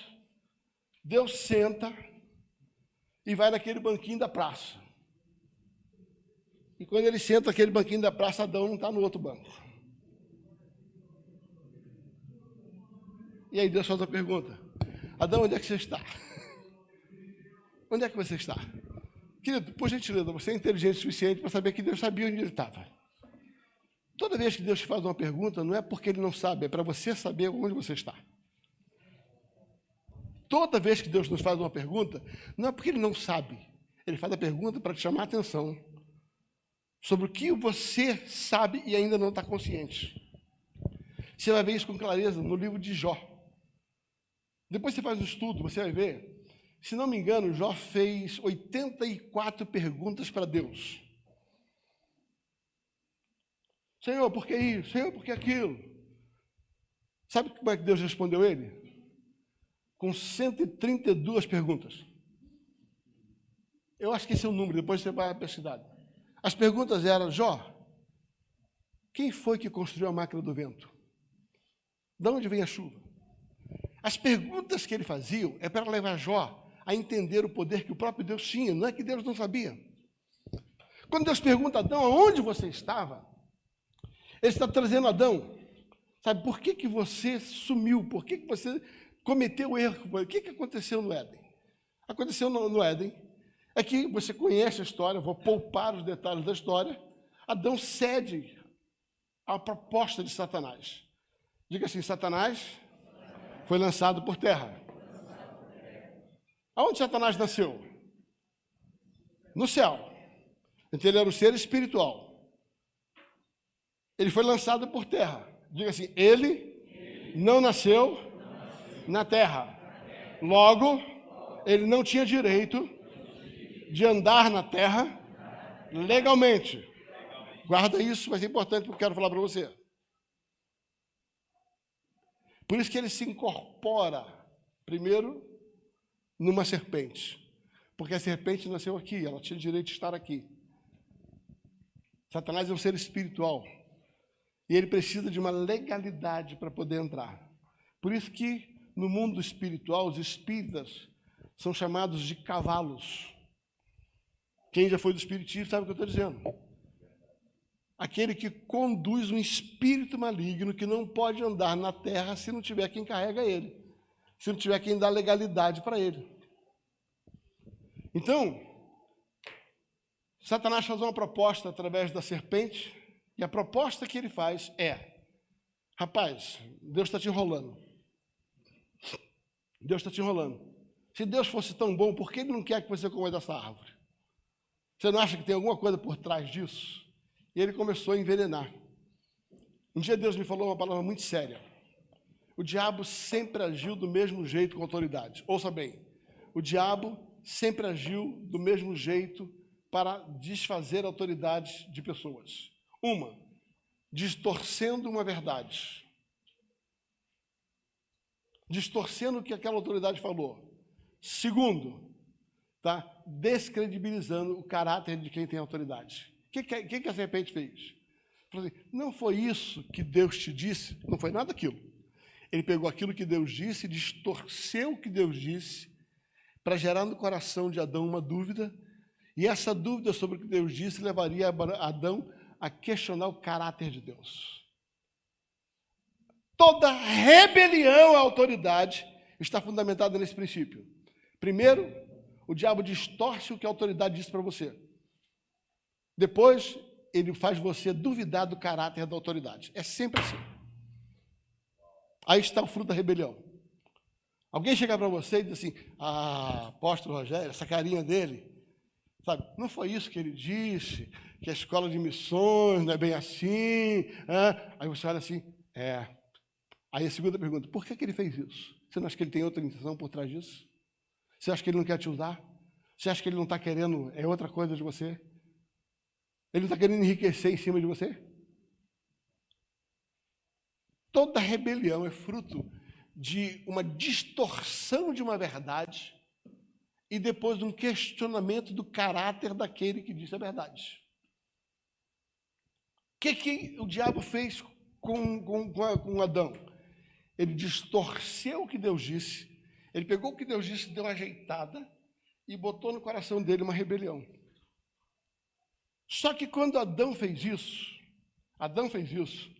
Deus senta e vai naquele banquinho da praça. E quando ele senta naquele banquinho da praça, Adão não está no outro banco. E aí Deus faz a pergunta: Adão, onde é que você está? Onde é que você está? Querido, por gentileza, você é inteligente o suficiente para saber que Deus sabia onde ele estava. Toda vez que Deus te faz uma pergunta, não é porque ele não sabe, é para você saber onde você está. Toda vez que Deus nos faz uma pergunta, não é porque ele não sabe, ele faz a pergunta para te chamar a atenção sobre o que você sabe e ainda não está consciente. Você vai ver isso com clareza no livro de Jó. Depois você faz o estudo, você vai ver se não me engano, Jó fez 84 perguntas para Deus. Senhor, por que isso? Senhor, por que aquilo? Sabe como é que Deus respondeu ele? Com 132 perguntas. Eu acho que esse é o número, depois você vai pesquisar. As perguntas eram: Jó, quem foi que construiu a máquina do vento? De onde vem a chuva? As perguntas que ele fazia é para levar Jó a entender o poder que o próprio Deus tinha, não é que Deus não sabia. Quando Deus pergunta a Adão aonde você estava, Ele está trazendo Adão, sabe, por que, que você sumiu, por que, que você cometeu o erro, o que, que aconteceu no Éden? Aconteceu no, no Éden, é que você conhece a história, vou poupar os detalhes da história, Adão cede à proposta de Satanás. Diga assim: Satanás foi lançado por terra. Aonde Satanás nasceu? No céu. Então ele era um ser espiritual. Ele foi lançado por terra. Diga assim: ele não nasceu na terra. Logo, ele não tinha direito de andar na terra legalmente. Guarda isso, mas é importante porque eu quero falar para você. Por isso que ele se incorpora, primeiro, numa serpente. Porque a serpente nasceu aqui, ela tinha direito de estar aqui. Satanás é um ser espiritual. E ele precisa de uma legalidade para poder entrar. Por isso que no mundo espiritual os espíritas são chamados de cavalos. Quem já foi do espiritismo sabe o que eu estou dizendo. Aquele que conduz um espírito maligno que não pode andar na terra se não tiver quem carrega ele. se não tiver quem dá legalidade para ele. Então, Satanás faz uma proposta através da serpente, e a proposta que ele faz é: rapaz, Deus está te enrolando. Deus está te enrolando. Se Deus fosse tão bom, por que Ele não quer que você coma dessa árvore? Você não acha que tem alguma coisa por trás disso? E ele começou a envenenar. Um dia Deus me falou uma palavra muito séria. O diabo sempre agiu do mesmo jeito com autoridade. Ouça bem. O diabo sempre agiu do mesmo jeito para desfazer autoridades de pessoas. Uma, distorcendo uma verdade. Distorcendo o que aquela autoridade falou. Segundo, tá? descredibilizando o caráter de quem tem autoridade. Que, que, que a serpente fez? Falou assim, não foi isso que Deus te disse? Não foi nada aquilo. Ele pegou aquilo que Deus disse, distorceu o que Deus disse, para gerar no coração de Adão uma dúvida, e essa dúvida sobre o que Deus disse levaria Adão a questionar o caráter de Deus. Toda rebelião à autoridade está fundamentada nesse princípio. Primeiro, o diabo distorce o que a autoridade diz para você. Depois, ele faz você duvidar do caráter da autoridade. É sempre assim. Aí está o fruto da rebelião. Alguém chegar para você e diz assim: Ah, apóstolo Rogério, essa carinha dele, sabe? Não foi isso que ele disse, que a escola de missões não é bem assim. Aí você olha assim: É. Aí a segunda pergunta: Por que, que ele fez isso? Você não acha que ele tem outra intenção por trás disso? Você acha que ele não quer te usar? Você acha que ele não está querendo, é outra coisa de você? Ele não está querendo enriquecer em cima de você? Toda rebelião é fruto de uma distorção de uma verdade e depois de um questionamento do caráter daquele que disse a verdade. O que, que o diabo fez com, com, com Adão? Ele distorceu o que Deus disse ele pegou o que Deus disse, deu uma ajeitada e botou no coração dele uma rebelião. Só que quando Adão fez isso, Adão fez isso,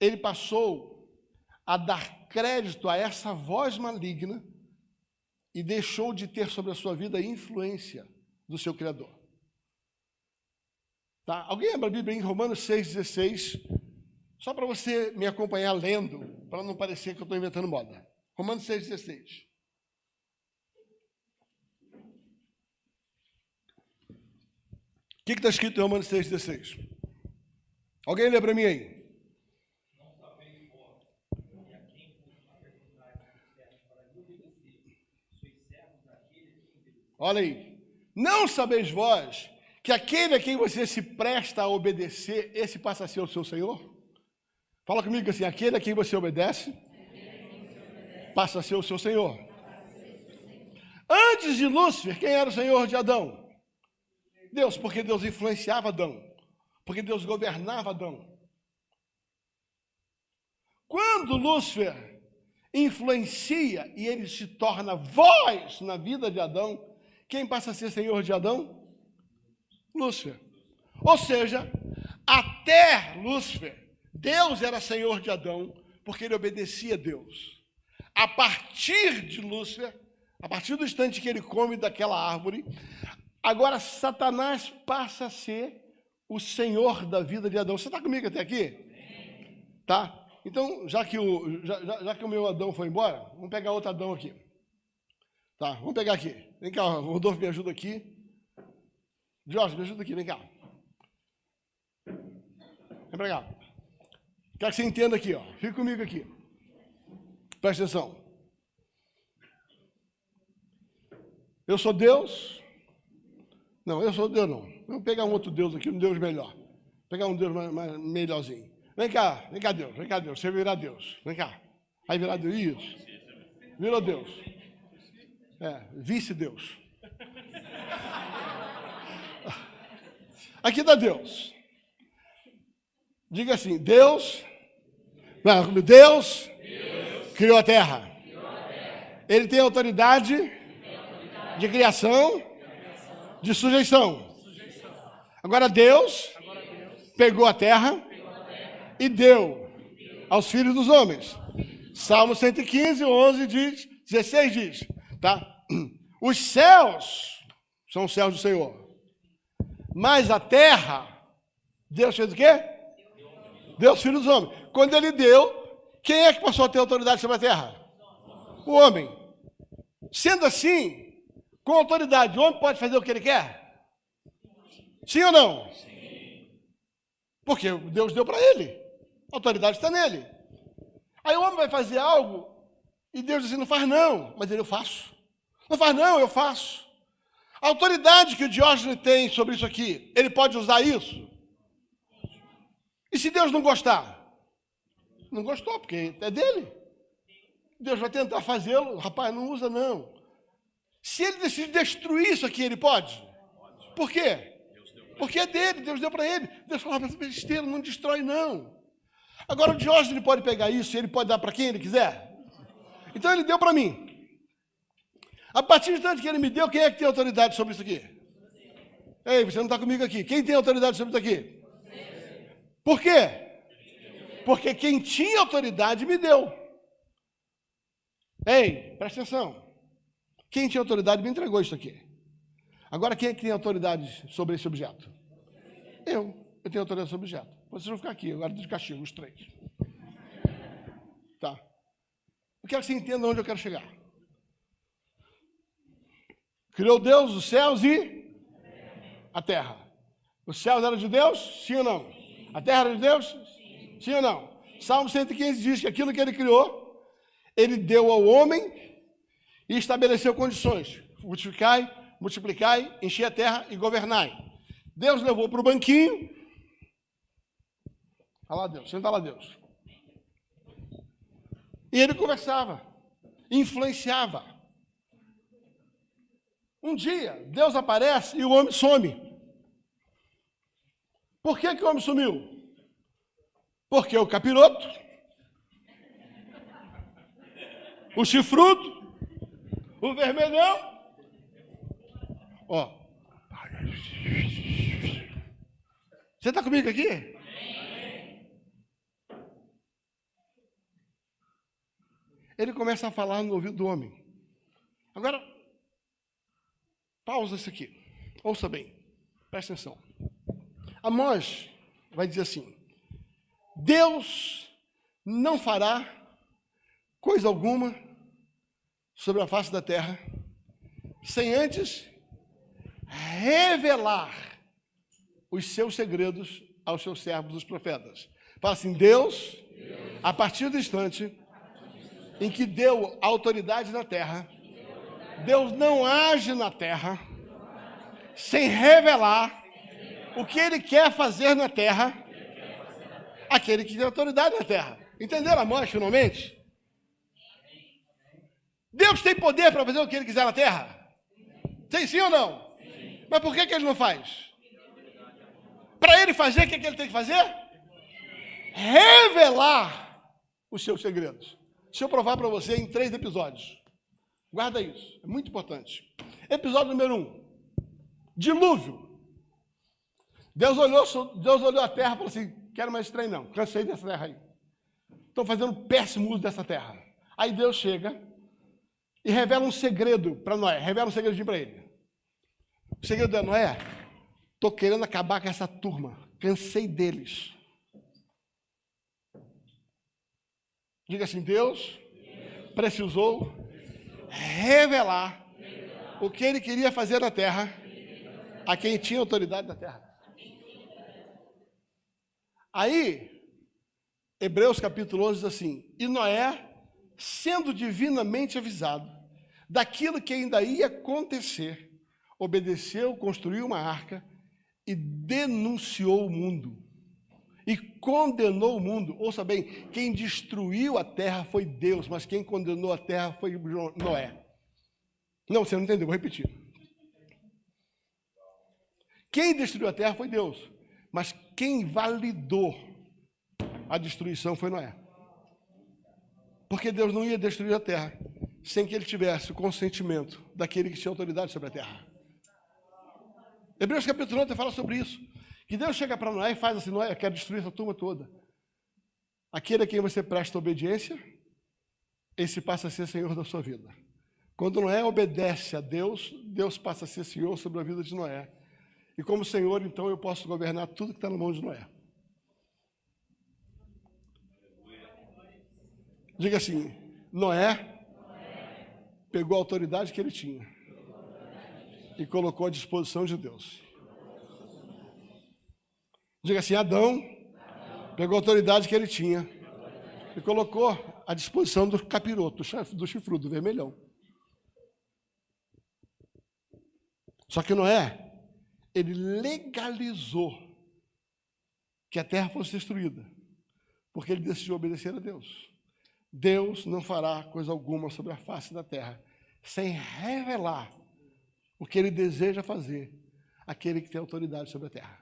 ele passou a dar crédito a essa voz maligna e deixou de ter sobre a sua vida a influência do seu Criador. Tá? Alguém abre a Bíblia em Romanos 6,16, só para você me acompanhar lendo, para não parecer que eu estou inventando moda. Romanos 6,16. Que está escrito em Romanos 6,16? Alguém lê para mim aí? Olha aí. Não sabeis vós que aquele a quem você se presta a obedecer, esse passa a ser o seu Senhor? Fala comigo assim: aquele a quem você obedece, passa a ser o seu Senhor. Antes de Lúcifer, quem era o Senhor de Adão? Deus, porque Deus influenciava Adão, porque Deus governava Adão. Quando Lúcifer influencia e ele se torna voz na vida de Adão, quem passa a ser senhor de Adão? Lúcifer. Ou seja, até Lúcifer, Deus era senhor de Adão, porque ele obedecia a Deus. A partir de Lúcifer, a partir do instante que ele come daquela árvore, agora Satanás passa a ser o senhor da vida de Adão. Você está comigo até aqui? Tá? Então, já que, o, já, já, que o meu Adão foi embora, vamos pegar outro Adão aqui. Tá, vamos pegar aqui. Vem cá, Rodolfo me ajuda aqui. Jorge, me ajuda aqui, vem cá. Vem para cá. Quero que você entenda aqui, ó. Fica comigo aqui. Presta atenção. Eu sou Deus. Não, eu sou Deus não. Vamos pegar um outro Deus aqui, um Deus melhor. Vou pegar um Deus mais, mais, melhorzinho. Vem cá, vem cá, Deus, vem cá, Deus. Você virá Deus. Vem cá. Aí virar Deus. Isso. Virou Deus. É, vice-Deus. Aqui está Deus. Diga assim, Deus. Deus, Deus criou a terra. Ele tem autoridade de criação, de sujeição. Agora Deus pegou a terra e deu aos filhos dos homens Salmo 115, 11 diz, 16 diz, tá? Os céus são os céus do Senhor. Mas a terra, Deus fez o quê? Deus, filho dos homens. Quando ele deu, quem é que passou a ter autoridade sobre a terra? O homem. Sendo assim, com autoridade, o homem pode fazer o que ele quer? Sim ou não? Porque Deus deu para ele. A autoridade está nele. Aí o homem vai fazer algo e Deus diz assim, não faz não, mas ele eu faço. Não faz não, eu faço. A autoridade que o Diógenes tem sobre isso aqui, ele pode usar isso? E se Deus não gostar? Não gostou, porque é dele. Deus vai tentar fazê-lo. Rapaz, não usa não. Se ele decidir destruir isso aqui, ele pode? Por quê? Porque é dele, Deus deu para ele. Deus falou, mas besteira, não destrói não. Agora o Diógenes pode pegar isso e ele pode dar para quem ele quiser. Então ele deu para mim. A partir do instante que ele me deu, quem é que tem autoridade sobre isso aqui? Ei, você não está comigo aqui. Quem tem autoridade sobre isso aqui? Por quê? Porque quem tinha autoridade me deu. Ei, presta atenção. Quem tinha autoridade me entregou isso aqui. Agora, quem é que tem autoridade sobre esse objeto? Eu. Eu tenho autoridade sobre o objeto. Vocês vão ficar aqui, agora de castigo, os três. Tá. Eu quero que você entenda onde eu quero chegar. Criou Deus os céus e a terra. Os céus eram de Deus? Sim ou não? A terra era de Deus? Sim ou não? Salmo 115 diz que aquilo que ele criou, ele deu ao homem e estabeleceu condições. Multiplicai, multiplicai, enchi a terra e governai. Deus levou para o banquinho Olha lá Deus, senta lá Deus. E ele conversava, influenciava. Um dia, Deus aparece e o homem some. Por que, que o homem sumiu? Porque o capiroto, o chifrudo, o vermelhão, ó. Você está comigo aqui? ele começa a falar no ouvido do homem. Agora, pausa isso aqui. Ouça bem, presta atenção. Amós vai dizer assim: Deus não fará coisa alguma sobre a face da terra sem antes revelar os seus segredos aos seus servos, os profetas. Fala assim: Deus, a partir do instante em que deu autoridade na terra, Deus não age na terra sem revelar o que ele quer fazer na terra aquele que tem autoridade na terra. Entenderam a finalmente? Deus tem poder para fazer o que ele quiser na terra? Tem sim ou não? Mas por que, que ele não faz? Para ele fazer, o que, que ele tem que fazer? Revelar os seus segredos. Deixa eu provar para você em três episódios. Guarda isso, é muito importante. Episódio número um: dilúvio. Deus olhou, Deus olhou a terra e falou assim: quero mais estranho não, cansei dessa terra aí. Estou fazendo péssimo uso dessa terra. Aí Deus chega e revela um segredo para Noé, revela um segredinho para ele. O segredo é Noé, estou querendo acabar com essa turma, cansei deles. Diga assim: Deus precisou revelar o que ele queria fazer na terra a quem tinha autoridade na terra. Aí, Hebreus capítulo 11 diz assim: E Noé, sendo divinamente avisado daquilo que ainda ia acontecer, obedeceu, construiu uma arca e denunciou o mundo e condenou o mundo. Ouça bem, quem destruiu a terra foi Deus, mas quem condenou a terra foi Noé. Não, você não entendeu, vou repetir. Quem destruiu a terra foi Deus, mas quem validou a destruição foi Noé. Porque Deus não ia destruir a terra sem que ele tivesse o consentimento daquele que tinha autoridade sobre a terra. Hebreus capítulo 8 fala sobre isso. Que Deus chega para Noé e faz assim: Noé, eu quero destruir essa turma toda. Aquele a quem você presta obediência, esse passa a ser senhor da sua vida. Quando Noé obedece a Deus, Deus passa a ser senhor sobre a vida de Noé. E como senhor, então, eu posso governar tudo que está na mão de Noé. Diga assim: Noé pegou a autoridade que ele tinha e colocou à disposição de Deus. Diga assim: Adão pegou a autoridade que ele tinha e colocou à disposição do capiroto, do chifrudo, do vermelhão. Só que Noé, ele legalizou que a terra fosse destruída, porque ele decidiu obedecer a Deus. Deus não fará coisa alguma sobre a face da terra sem revelar o que ele deseja fazer àquele que tem autoridade sobre a terra.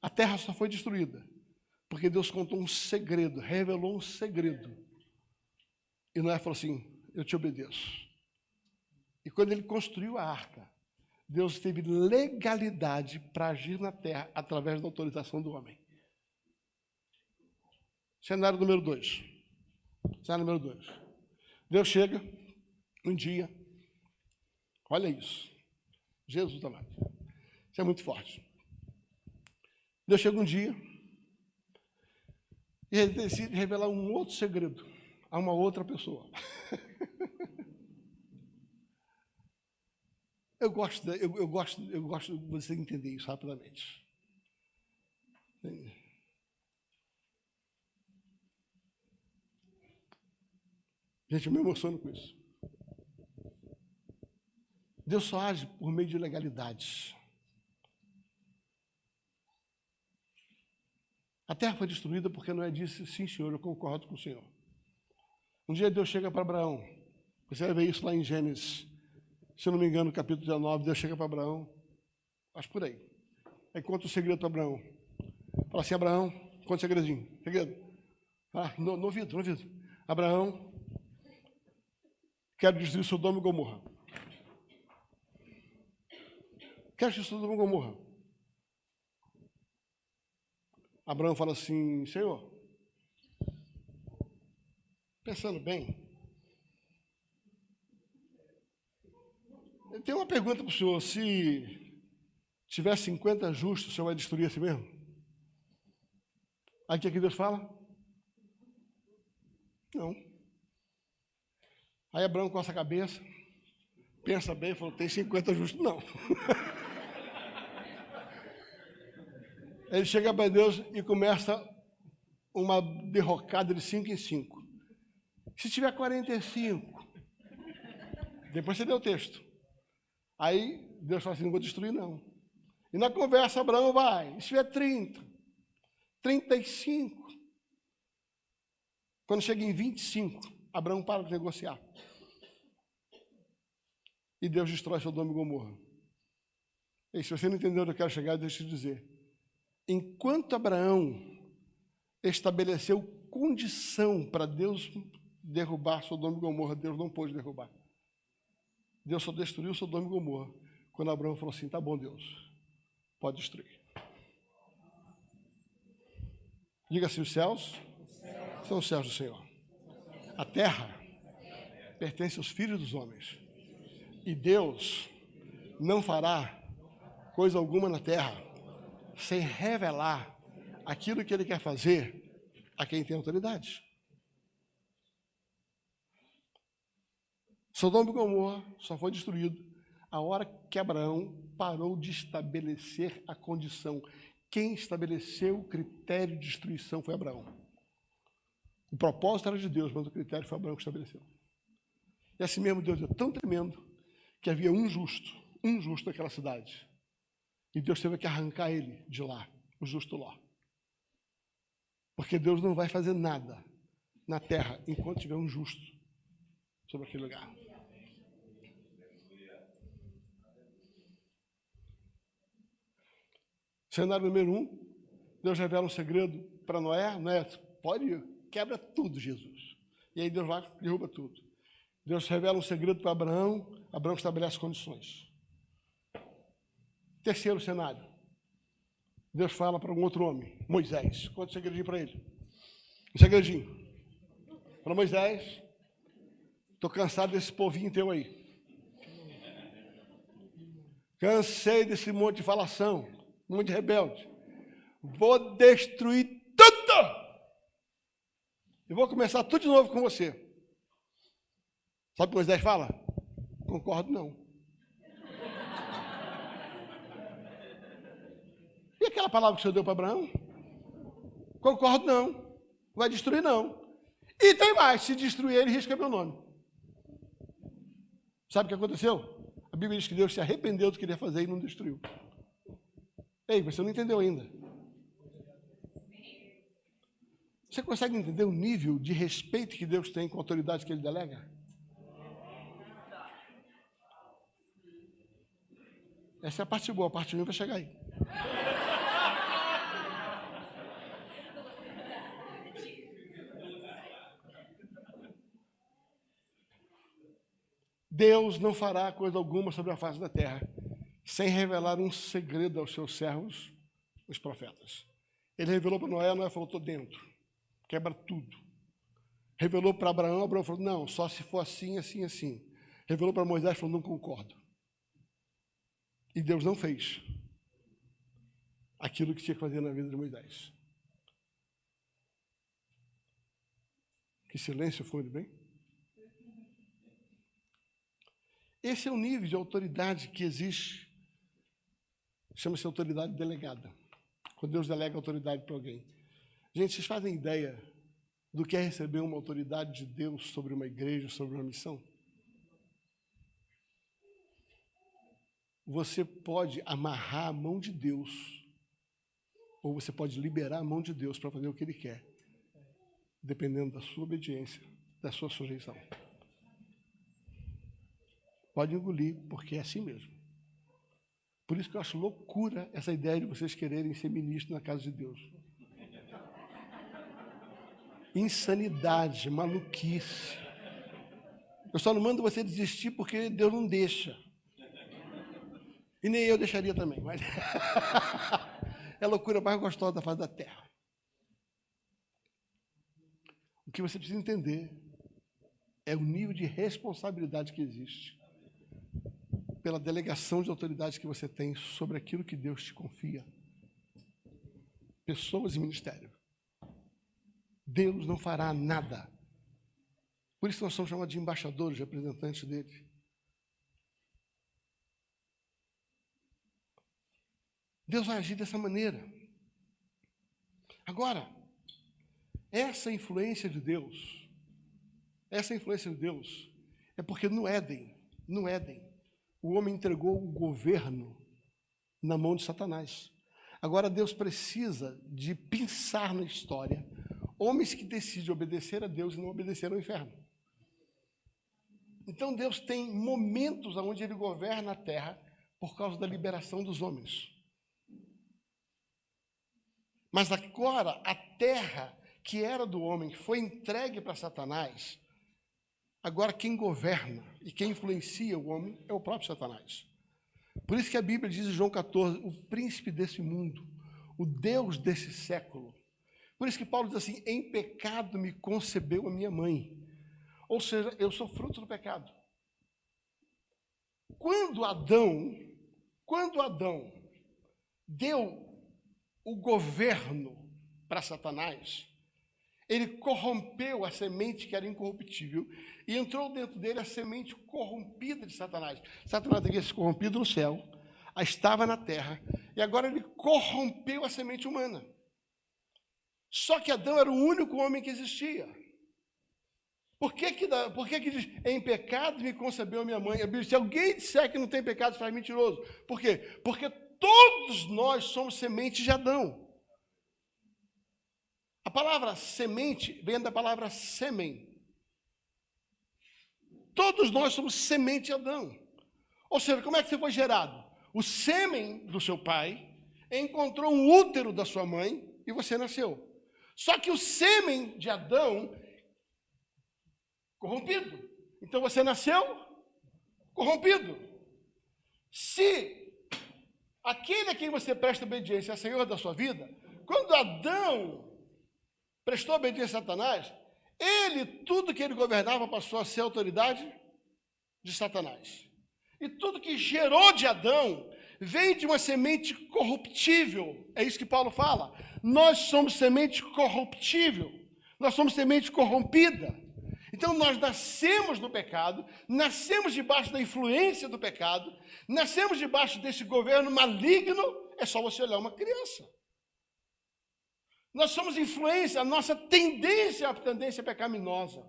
A terra só foi destruída porque Deus contou um segredo, revelou um segredo. E Noé falou assim: Eu te obedeço. E quando ele construiu a arca, Deus teve legalidade para agir na terra através da autorização do homem. Cenário número dois. Cenário número dois. Deus chega um dia. Olha isso. Jesus amado. Isso é muito forte. Deus chega um dia e ele decide revelar um outro segredo a uma outra pessoa. eu gosto, eu, eu, gosto, eu gosto de você entender isso rapidamente. Gente, eu me emociono com isso. Deus só age por meio de legalidades. A terra foi destruída porque Noé disse: Sim, senhor, eu concordo com o senhor. Um dia Deus chega para Abraão. Você vai ver isso lá em Gênesis. Se eu não me engano, no capítulo 19, Deus chega para Abraão. Acho por aí. Aí conta o segredo para Abraão. Fala assim: Abraão, conta o segredinho. Segredo. Ah, no, no ouvido, no ouvido. Abraão, quero destruir Sodoma e Gomorra. Quero destruir Sodoma e Gomorra. Abraão fala assim: Senhor, pensando bem, eu tenho uma pergunta para o senhor: se tiver 50 justos, o senhor vai destruir a si mesmo? Aí o que, é que Deus fala? Não. Aí Abraão coça a cabeça, pensa bem, falou: tem 50 justos? Não. Ele chega para Deus e começa uma derrocada de cinco em cinco. Se tiver 45, depois você deu o texto. Aí Deus fala assim: não vou destruir, não. E na conversa, Abraão vai. Se tiver 30, 35. Quando chega em 25, Abraão para de negociar. E Deus destrói Sodoma e Gomorra. E se você não entendeu onde eu quero chegar, deixa eu te dizer. Enquanto Abraão estabeleceu condição para Deus derrubar Sodoma e Gomorra, Deus não pôde derrubar. Deus só destruiu Sodoma e Gomorra quando Abraão falou assim: tá bom, Deus, pode destruir. Diga assim: os céus são os céus do Senhor. A terra pertence aos filhos dos homens. E Deus não fará coisa alguma na terra sem revelar aquilo que ele quer fazer a quem tem autoridade. Sodoma e Gomorra só foi destruído a hora que Abraão parou de estabelecer a condição. Quem estabeleceu o critério de destruição foi Abraão. O propósito era de Deus, mas o critério foi Abraão que estabeleceu. E assim mesmo Deus é tão tremendo que havia um justo, um justo naquela cidade. E Deus teve que arrancar ele de lá, o justo Ló. Porque Deus não vai fazer nada na terra enquanto tiver um justo sobre aquele lugar. Cenário número um, Deus revela um segredo para Noé. Noé, pode ir, quebra tudo, Jesus. E aí Deus vai derruba tudo. Deus revela um segredo para Abraão, Abraão estabelece condições. Terceiro cenário. Deus fala para um outro homem, Moisés. Conta um segredinho para ele. Um segredinho. Para Moisés, estou cansado desse povinho teu aí. Cansei desse monte de falação, um monte de rebelde. Vou destruir tudo. E vou começar tudo de novo com você. Sabe o que Moisés fala? Concordo, não. E aquela palavra que o Senhor deu para Abraão? Concordo, não. Vai destruir, não. E tem mais: se destruir ele, risca meu nome. Sabe o que aconteceu? A Bíblia diz que Deus se arrependeu do que queria fazer e não destruiu. Ei, você não entendeu ainda. Você consegue entender o nível de respeito que Deus tem com a autoridade que Ele delega? Essa é a parte boa, a parte ruim vai chegar aí. Deus não fará coisa alguma sobre a face da terra sem revelar um segredo aos seus servos, os profetas. Ele revelou para Noé, Noé falou: estou dentro, quebra tudo. Revelou para Abraão, Abraão falou: não, só se for assim, assim, assim. Revelou para Moisés, falou: não concordo. E Deus não fez aquilo que tinha que fazer na vida de Moisés. Que silêncio foi, bem? Esse é o nível de autoridade que existe. Chama-se autoridade delegada. Quando Deus delega autoridade para alguém. Gente, vocês fazem ideia do que é receber uma autoridade de Deus sobre uma igreja, sobre uma missão? Você pode amarrar a mão de Deus, ou você pode liberar a mão de Deus para fazer o que Ele quer, dependendo da sua obediência, da sua sujeição. Pode engolir, porque é assim mesmo. Por isso que eu acho loucura essa ideia de vocês quererem ser ministro na casa de Deus. Insanidade, maluquice. Eu só não mando você desistir porque Deus não deixa. E nem eu deixaria também, mas é a loucura mais gostosa da face da terra. O que você precisa entender é o nível de responsabilidade que existe pela delegação de autoridade que você tem sobre aquilo que Deus te confia. Pessoas e ministério. Deus não fará nada. Por isso nós somos chamados de embaixadores, representantes dele. Deus vai agir dessa maneira. Agora, essa influência de Deus, essa influência de Deus, é porque no Éden, no Éden, o homem entregou o governo na mão de Satanás. Agora Deus precisa de pensar na história homens que decidem obedecer a Deus e não obedecer ao inferno. Então Deus tem momentos onde ele governa a terra por causa da liberação dos homens. Mas agora a terra que era do homem, que foi entregue para Satanás, Agora, quem governa e quem influencia o homem é o próprio Satanás. Por isso que a Bíblia diz em João 14: o príncipe desse mundo, o Deus desse século. Por isso que Paulo diz assim: em pecado me concebeu a minha mãe. Ou seja, eu sou fruto do pecado. Quando Adão, quando Adão deu o governo para Satanás, ele corrompeu a semente que era incorruptível e entrou dentro dele a semente corrompida de Satanás. Satanás havia se corrompido no céu, estava na terra, e agora ele corrompeu a semente humana. Só que Adão era o único homem que existia. Por que, que, por que, que diz, em pecado me concebeu minha mãe? Se alguém disser que não tem pecado, faz mentiroso. Por quê? Porque todos nós somos sementes de Adão. A palavra semente vem da palavra sêmen. Todos nós somos semente de Adão. Ou seja, como é que você foi gerado? O sêmen do seu pai encontrou um útero da sua mãe e você nasceu. Só que o sêmen de Adão corrompido. Então você nasceu corrompido. Se aquele a quem você presta obediência é Senhor da sua vida, quando Adão prestou obediência a Satanás, Ele, tudo que ele governava, passou a ser autoridade de Satanás. E tudo que gerou de Adão vem de uma semente corruptível. É isso que Paulo fala. Nós somos semente corruptível. Nós somos semente corrompida. Então nós nascemos no pecado, nascemos debaixo da influência do pecado, nascemos debaixo desse governo maligno. É só você olhar uma criança. Nós somos influência, a nossa tendência é a tendência pecaminosa.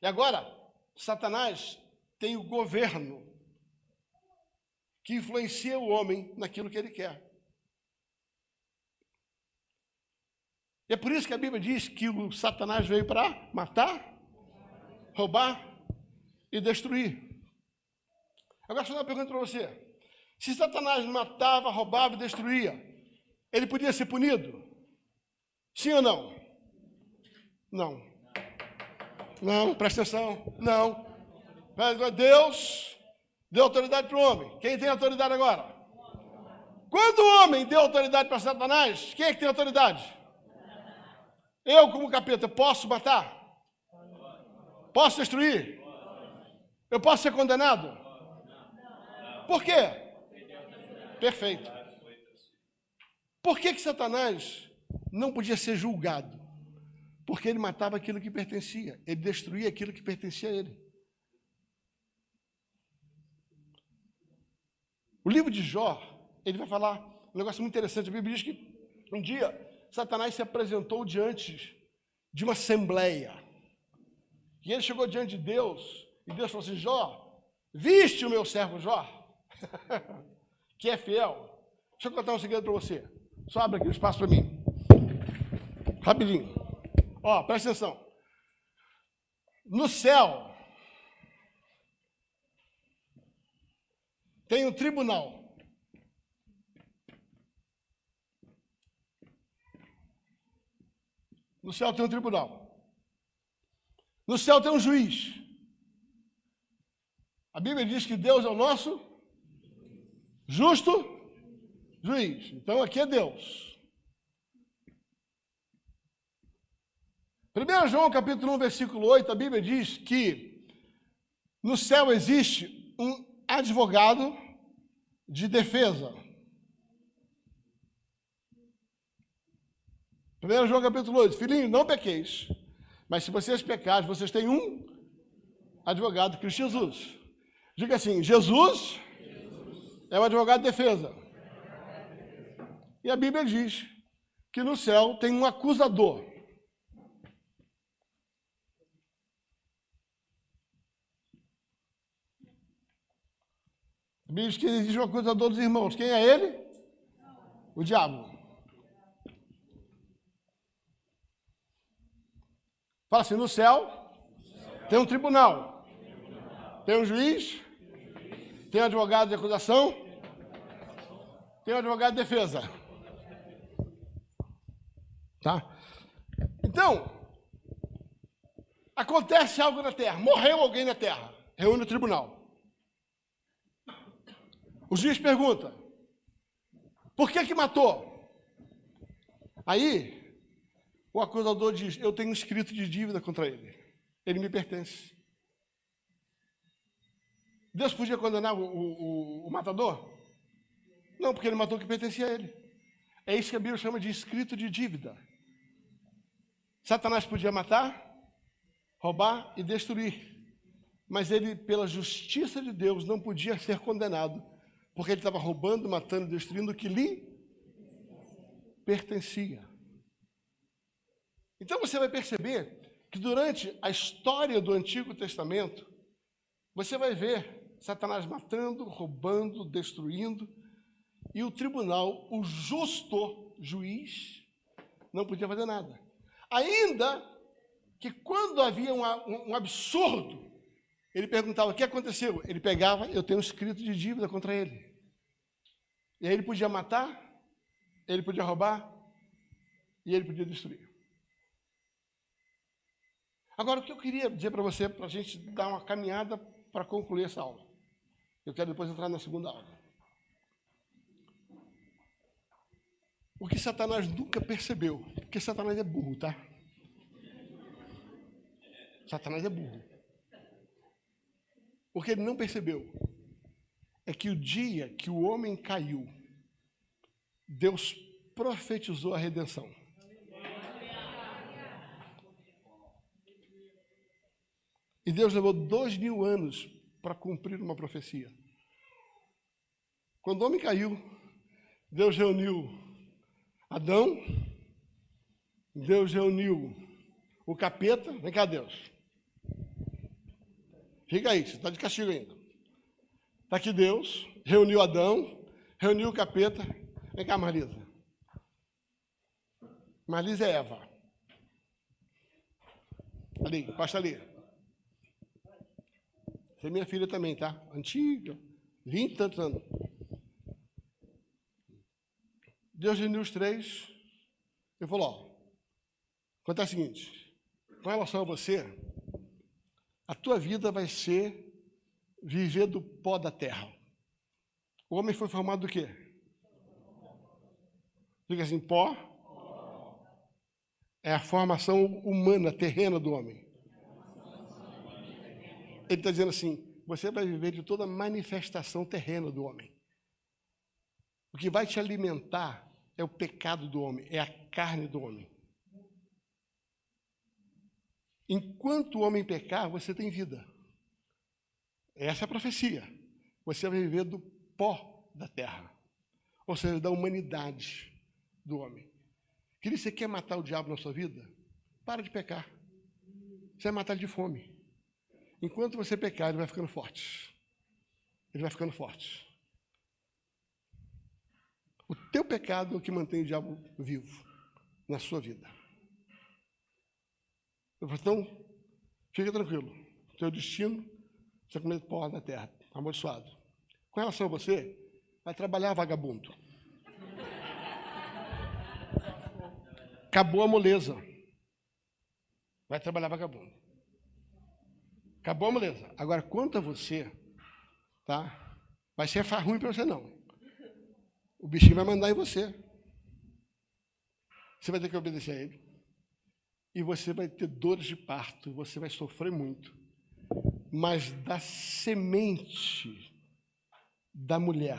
E agora, Satanás tem o governo que influencia o homem naquilo que ele quer. É por isso que a Bíblia diz que o Satanás veio para matar, roubar e destruir. Agora, eu uma pergunta para você. Se Satanás matava, roubava e destruía, ele podia ser punido? Sim ou não? Não. Não, presta atenção. Não. Deus deu autoridade para o homem. Quem tem autoridade agora? Quando o homem deu autoridade para Satanás, quem é que tem autoridade? Eu, como capeta, posso matar? Posso destruir? Eu posso ser condenado? Por quê? Perfeito. Por que, que Satanás não podia ser julgado? Porque ele matava aquilo que pertencia, ele destruía aquilo que pertencia a ele. O livro de Jó, ele vai falar um negócio muito interessante. A Bíblia diz que um dia Satanás se apresentou diante de uma assembleia. E ele chegou diante de Deus, e Deus falou assim: Jó, viste o meu servo Jó, que é fiel. Deixa eu contar um segredo para você. Só abre aqui o espaço para mim. Rapidinho. Ó, presta atenção. No céu tem um tribunal. No céu tem um tribunal. No céu tem um juiz. A Bíblia diz que Deus é o nosso justo juiz. Então aqui é Deus. 1 João capítulo 1, versículo 8, a Bíblia diz que no céu existe um advogado de defesa. 1 João capítulo 8, filhinho, não pequeis, mas se vocês pecarem, vocês têm um advogado, Cristo Jesus. Diga assim, Jesus é o advogado de defesa. E a Bíblia diz que no céu tem um acusador. A Bíblia diz que existe um acusador dos irmãos. Quem é ele? O diabo. Fala assim: no céu tem um tribunal, tem um juiz, tem um advogado de acusação, tem um advogado de defesa. Tá? Então, acontece algo na terra, morreu alguém na terra, reúne o tribunal. O juiz pergunta: por que que matou? Aí o acusador diz: Eu tenho escrito de dívida contra ele. Ele me pertence. Deus podia condenar o, o, o, matador? Não, porque ele matou o que pertencia a ele. É isso que a Bíblia chama de escrito de dívida. Satanás podia matar, roubar e destruir. Mas ele, pela justiça de Deus, não podia ser condenado, porque ele estava roubando, matando destruindo o que lhe pertencia. Então você vai perceber que durante a história do Antigo Testamento, você vai ver Satanás matando, roubando, destruindo, e o tribunal, o justo juiz, não podia fazer nada. Ainda que quando havia um, um absurdo, ele perguntava: o que aconteceu? Ele pegava, eu tenho um escrito de dívida contra ele. E aí ele podia matar, ele podia roubar e ele podia destruir. Agora, o que eu queria dizer para você, para a gente dar uma caminhada para concluir essa aula. Eu quero depois entrar na segunda aula. O que Satanás nunca percebeu, porque Satanás é burro, tá? Satanás é burro. O que ele não percebeu é que o dia que o homem caiu, Deus profetizou a redenção. E Deus levou dois mil anos para cumprir uma profecia. Quando o homem caiu, Deus reuniu Adão, Deus reuniu o capeta. Vem cá, Deus. Fica aí, você está de castigo ainda. Está aqui Deus, reuniu Adão, reuniu o capeta. Vem cá, Marlisa. Marlisa é Eva. Ali, encosta ali. Você é minha filha também, tá? Antiga, vinte e tantos anos. Deus reuniu os três. Ele falou: ó, acontece o seguinte: com relação a você, a tua vida vai ser viver do pó da terra. O homem foi formado do quê? Diga assim: pó é a formação humana, terrena do homem. Ele está dizendo assim: você vai viver de toda manifestação terrena do homem. O que vai te alimentar é o pecado do homem, é a carne do homem. Enquanto o homem pecar, você tem vida. Essa é a profecia. Você vai viver do pó da terra, ou seja, da humanidade do homem. Querido, você quer matar o diabo na sua vida? Para de pecar. Você vai matar ele de fome. Enquanto você pecar, ele vai ficando forte. Ele vai ficando forte. O teu pecado é o que mantém o diabo vivo na sua vida. Então, fica tranquilo. O teu destino, você é comer pó da terra, amaldiçoado. Com relação a você, vai trabalhar vagabundo. Acabou a moleza. Vai trabalhar vagabundo. Acabou a moleza. Agora, quanto a você, tá? Vai ser ruim para você não. O bichinho vai mandar em você. Você vai ter que obedecer a ele. E você vai ter dores de parto, você vai sofrer muito. Mas da semente da mulher.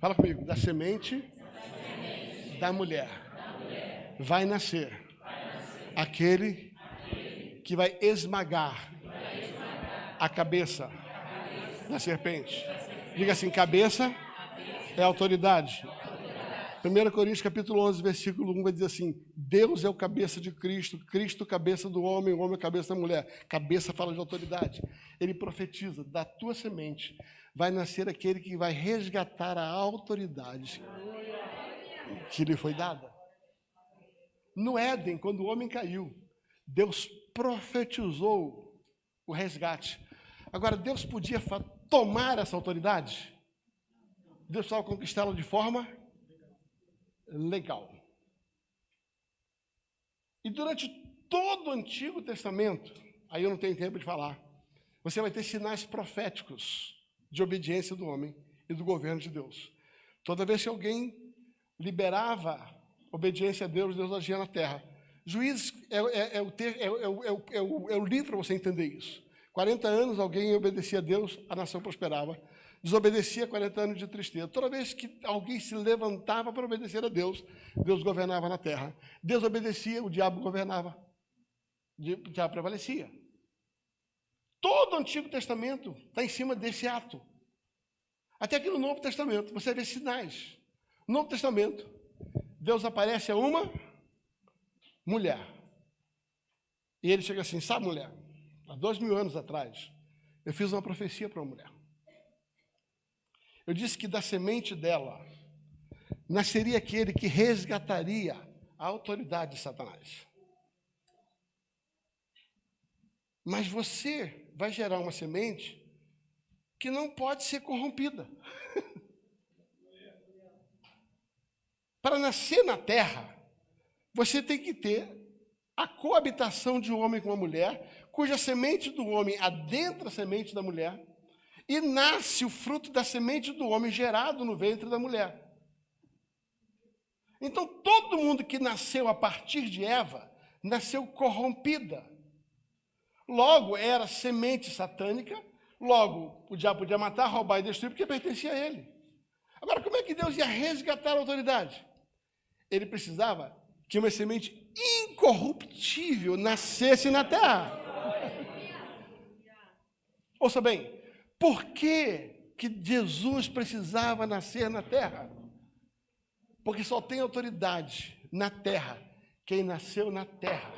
Fala comigo, da semente, da, semente da, mulher, da mulher, vai nascer, vai nascer aquele, aquele que vai esmagar a cabeça da serpente. Diga assim: cabeça é autoridade. 1 Coríntios capítulo 11, versículo 1 vai dizer assim: Deus é o cabeça de Cristo, Cristo cabeça do homem, o homem cabeça da mulher. Cabeça fala de autoridade. Ele profetiza: da tua semente vai nascer aquele que vai resgatar a autoridade que lhe foi dada. No Éden, quando o homem caiu, Deus profetizou o resgate. Agora, Deus podia tomar essa autoridade? Deus só conquistá-la de forma legal. E durante todo o Antigo Testamento, aí eu não tenho tempo de falar, você vai ter sinais proféticos de obediência do homem e do governo de Deus. Toda vez que alguém liberava obediência a Deus, Deus agia na terra. Juízes é, é, é, o, é o livro para você entender isso. 40 anos alguém obedecia a Deus, a nação prosperava. Desobedecia 40 anos de tristeza. Toda vez que alguém se levantava para obedecer a Deus, Deus governava na terra. Deus obedecia, o diabo governava. O diabo prevalecia. Todo o Antigo Testamento está em cima desse ato. Até aqui no Novo Testamento, você vê sinais. No Novo Testamento, Deus aparece a uma mulher. E ele chega assim: sabe, mulher, há dois mil anos atrás, eu fiz uma profecia para uma mulher. Eu disse que da semente dela nasceria aquele que resgataria a autoridade de Satanás. Mas você vai gerar uma semente que não pode ser corrompida. Para nascer na terra, você tem que ter a coabitação de um homem com uma mulher, cuja semente do homem adentra a semente da mulher, e nasce o fruto da semente do homem gerado no ventre da mulher. Então, todo mundo que nasceu a partir de Eva, nasceu corrompida. Logo, era semente satânica, logo, o diabo podia matar, roubar e destruir, porque pertencia a ele. Agora, como é que Deus ia resgatar a autoridade? Ele precisava que uma semente incorruptível nascesse na terra. Ouça bem, por que, que Jesus precisava nascer na terra? Porque só tem autoridade na terra quem nasceu na terra.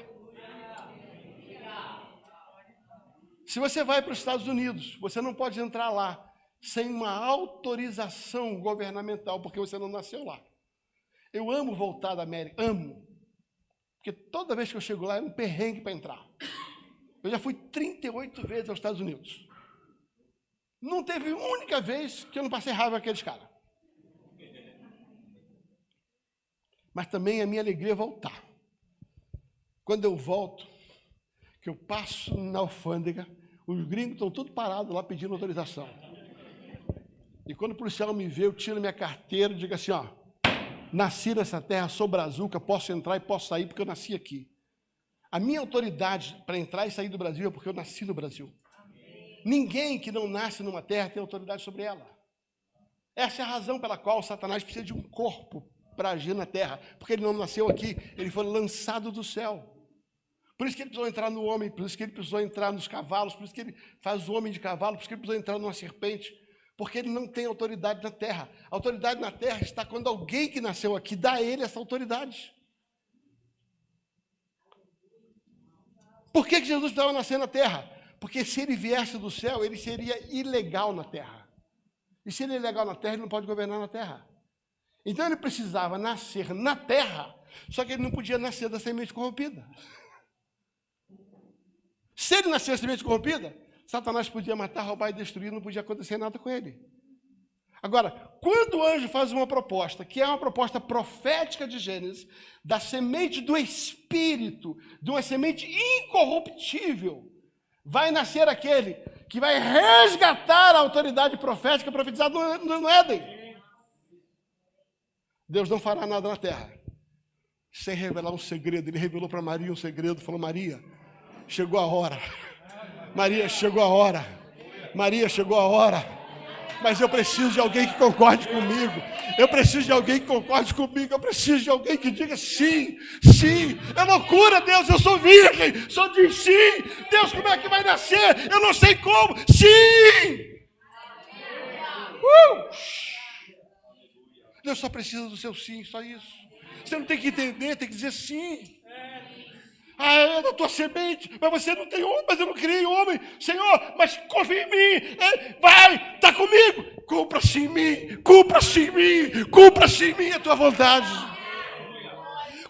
Se você vai para os Estados Unidos, você não pode entrar lá sem uma autorização governamental, porque você não nasceu lá. Eu amo voltar da América, amo. Porque toda vez que eu chego lá é um perrengue para entrar. Eu já fui 38 vezes aos Estados Unidos. Não teve única vez que eu não passei raiva com aqueles caras. Mas também a minha alegria é voltar. Quando eu volto, que eu passo na alfândega, os gringos estão tudo parados lá pedindo autorização. E quando o policial me vê, eu tiro minha carteira e digo assim, ó, nasci nessa terra, sou brazuca, posso entrar e posso sair porque eu nasci aqui. A minha autoridade para entrar e sair do Brasil é porque eu nasci no Brasil. Ninguém que não nasce numa terra tem autoridade sobre ela. Essa é a razão pela qual Satanás precisa de um corpo para agir na terra, porque ele não nasceu aqui, ele foi lançado do céu. Por isso que ele precisou entrar no homem, por isso que ele precisou entrar nos cavalos, por isso que ele faz o homem de cavalo, por isso que ele precisou entrar numa serpente, porque ele não tem autoridade na terra. A autoridade na terra está quando alguém que nasceu aqui dá a ele essa autoridade. Por que, que Jesus estava nascendo na terra? Porque se ele viesse do céu, ele seria ilegal na terra. E se ele é ilegal na terra, ele não pode governar na terra. Então ele precisava nascer na terra, só que ele não podia nascer da semente corrompida. Se ele nascesse da semente corrompida, Satanás podia matar, roubar e destruir, não podia acontecer nada com ele. Agora, quando o anjo faz uma proposta, que é uma proposta profética de Gênesis, da semente do Espírito, de uma semente incorruptível, vai nascer aquele que vai resgatar a autoridade profética profetizada no, no Éden. Deus não fará nada na terra sem revelar um segredo. Ele revelou para Maria um segredo, falou: Maria, chegou a hora. Maria, chegou a hora. Maria, chegou a hora. Mas eu preciso de alguém que concorde comigo. Eu preciso de alguém que concorde comigo. Eu preciso de alguém que diga sim, sim. É loucura, Deus. Eu sou virgem. Só diz sim. Deus, como é que vai nascer? Eu não sei como. Sim. Uh! Deus só precisa do seu sim, só isso. Você não tem que entender, tem que dizer sim. Ah, é da tua semente, mas você não tem homem, mas eu não criei homem. Senhor, mas confia em mim. É, vai, está comigo. Cumpra-se em mim, cumpra-se em mim, cumpra-se em mim a tua vontade.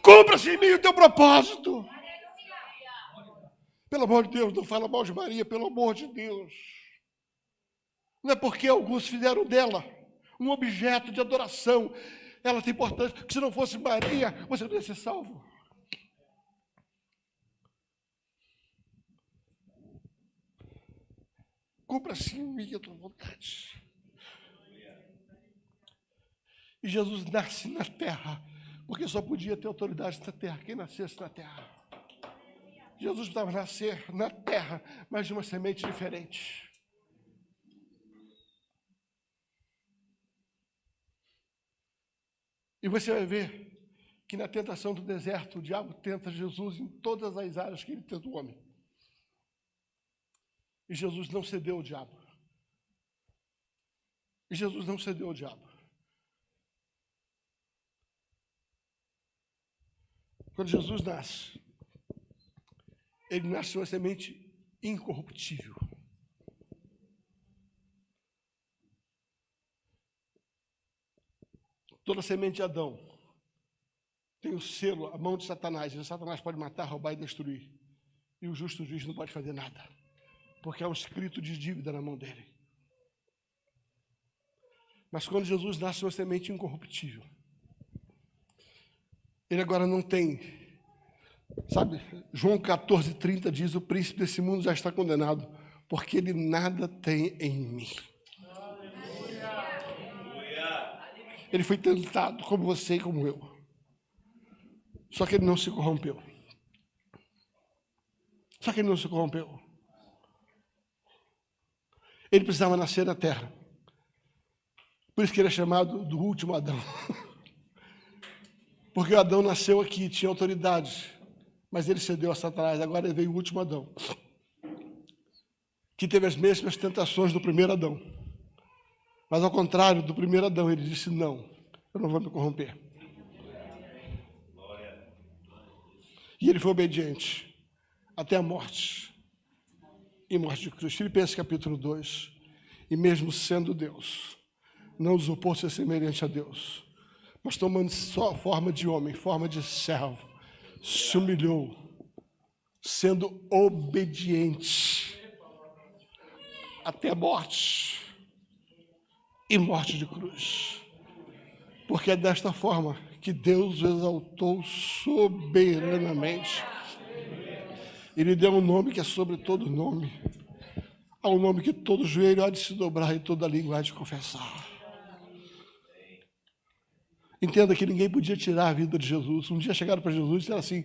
Cumpra-se em mim o teu propósito. Pelo amor de Deus, não fala mal de Maria, pelo amor de Deus. Não é porque alguns fizeram dela um objeto de adoração. Ela tem importância, porque se não fosse Maria, você não ia ser salvo. Cumpra-se em mim a tua vontade. E Jesus nasce na terra, porque só podia ter autoridade na terra quem nascesse na terra. Jesus precisava nascer na terra, mas de uma semente diferente. E você vai ver que na tentação do deserto, o diabo tenta Jesus em todas as áreas que ele tenta o homem. E Jesus não cedeu ao diabo. E Jesus não cedeu ao diabo. Quando Jesus nasce, ele nasce uma semente incorruptível. Toda semente de Adão tem o selo, a mão de Satanás. E Satanás pode matar, roubar e destruir. E o justo juiz não pode fazer nada porque é um escrito de dívida na mão dele. Mas quando Jesus nasce uma semente incorruptível, ele agora não tem, sabe, João 14, 30 diz: O príncipe desse mundo já está condenado, porque ele nada tem em mim. Ele foi tentado como você e como eu. Só que ele não se corrompeu. Só que ele não se corrompeu. Ele precisava nascer na terra. Por isso que ele é chamado do último Adão. Porque Adão nasceu aqui, tinha autoridade, mas ele cedeu a Satanás. Agora veio o último Adão, que teve as mesmas tentações do primeiro Adão. Mas ao contrário do primeiro Adão, ele disse: Não, eu não vou me corromper. E ele foi obediente até a morte e morte de Cristo. Filipenses capítulo 2. E mesmo sendo Deus, não usou ser semelhante a Deus, mas tomando só forma de homem, forma de servo, se humilhou, sendo obediente até a morte e morte de cruz. Porque é desta forma que Deus o exaltou soberanamente. Ele deu um nome que é sobre todo nome. Há um nome que todo joelho há de se dobrar e toda língua há de confessar. Entenda que ninguém podia tirar a vida de Jesus. Um dia chegaram para Jesus e disseram assim: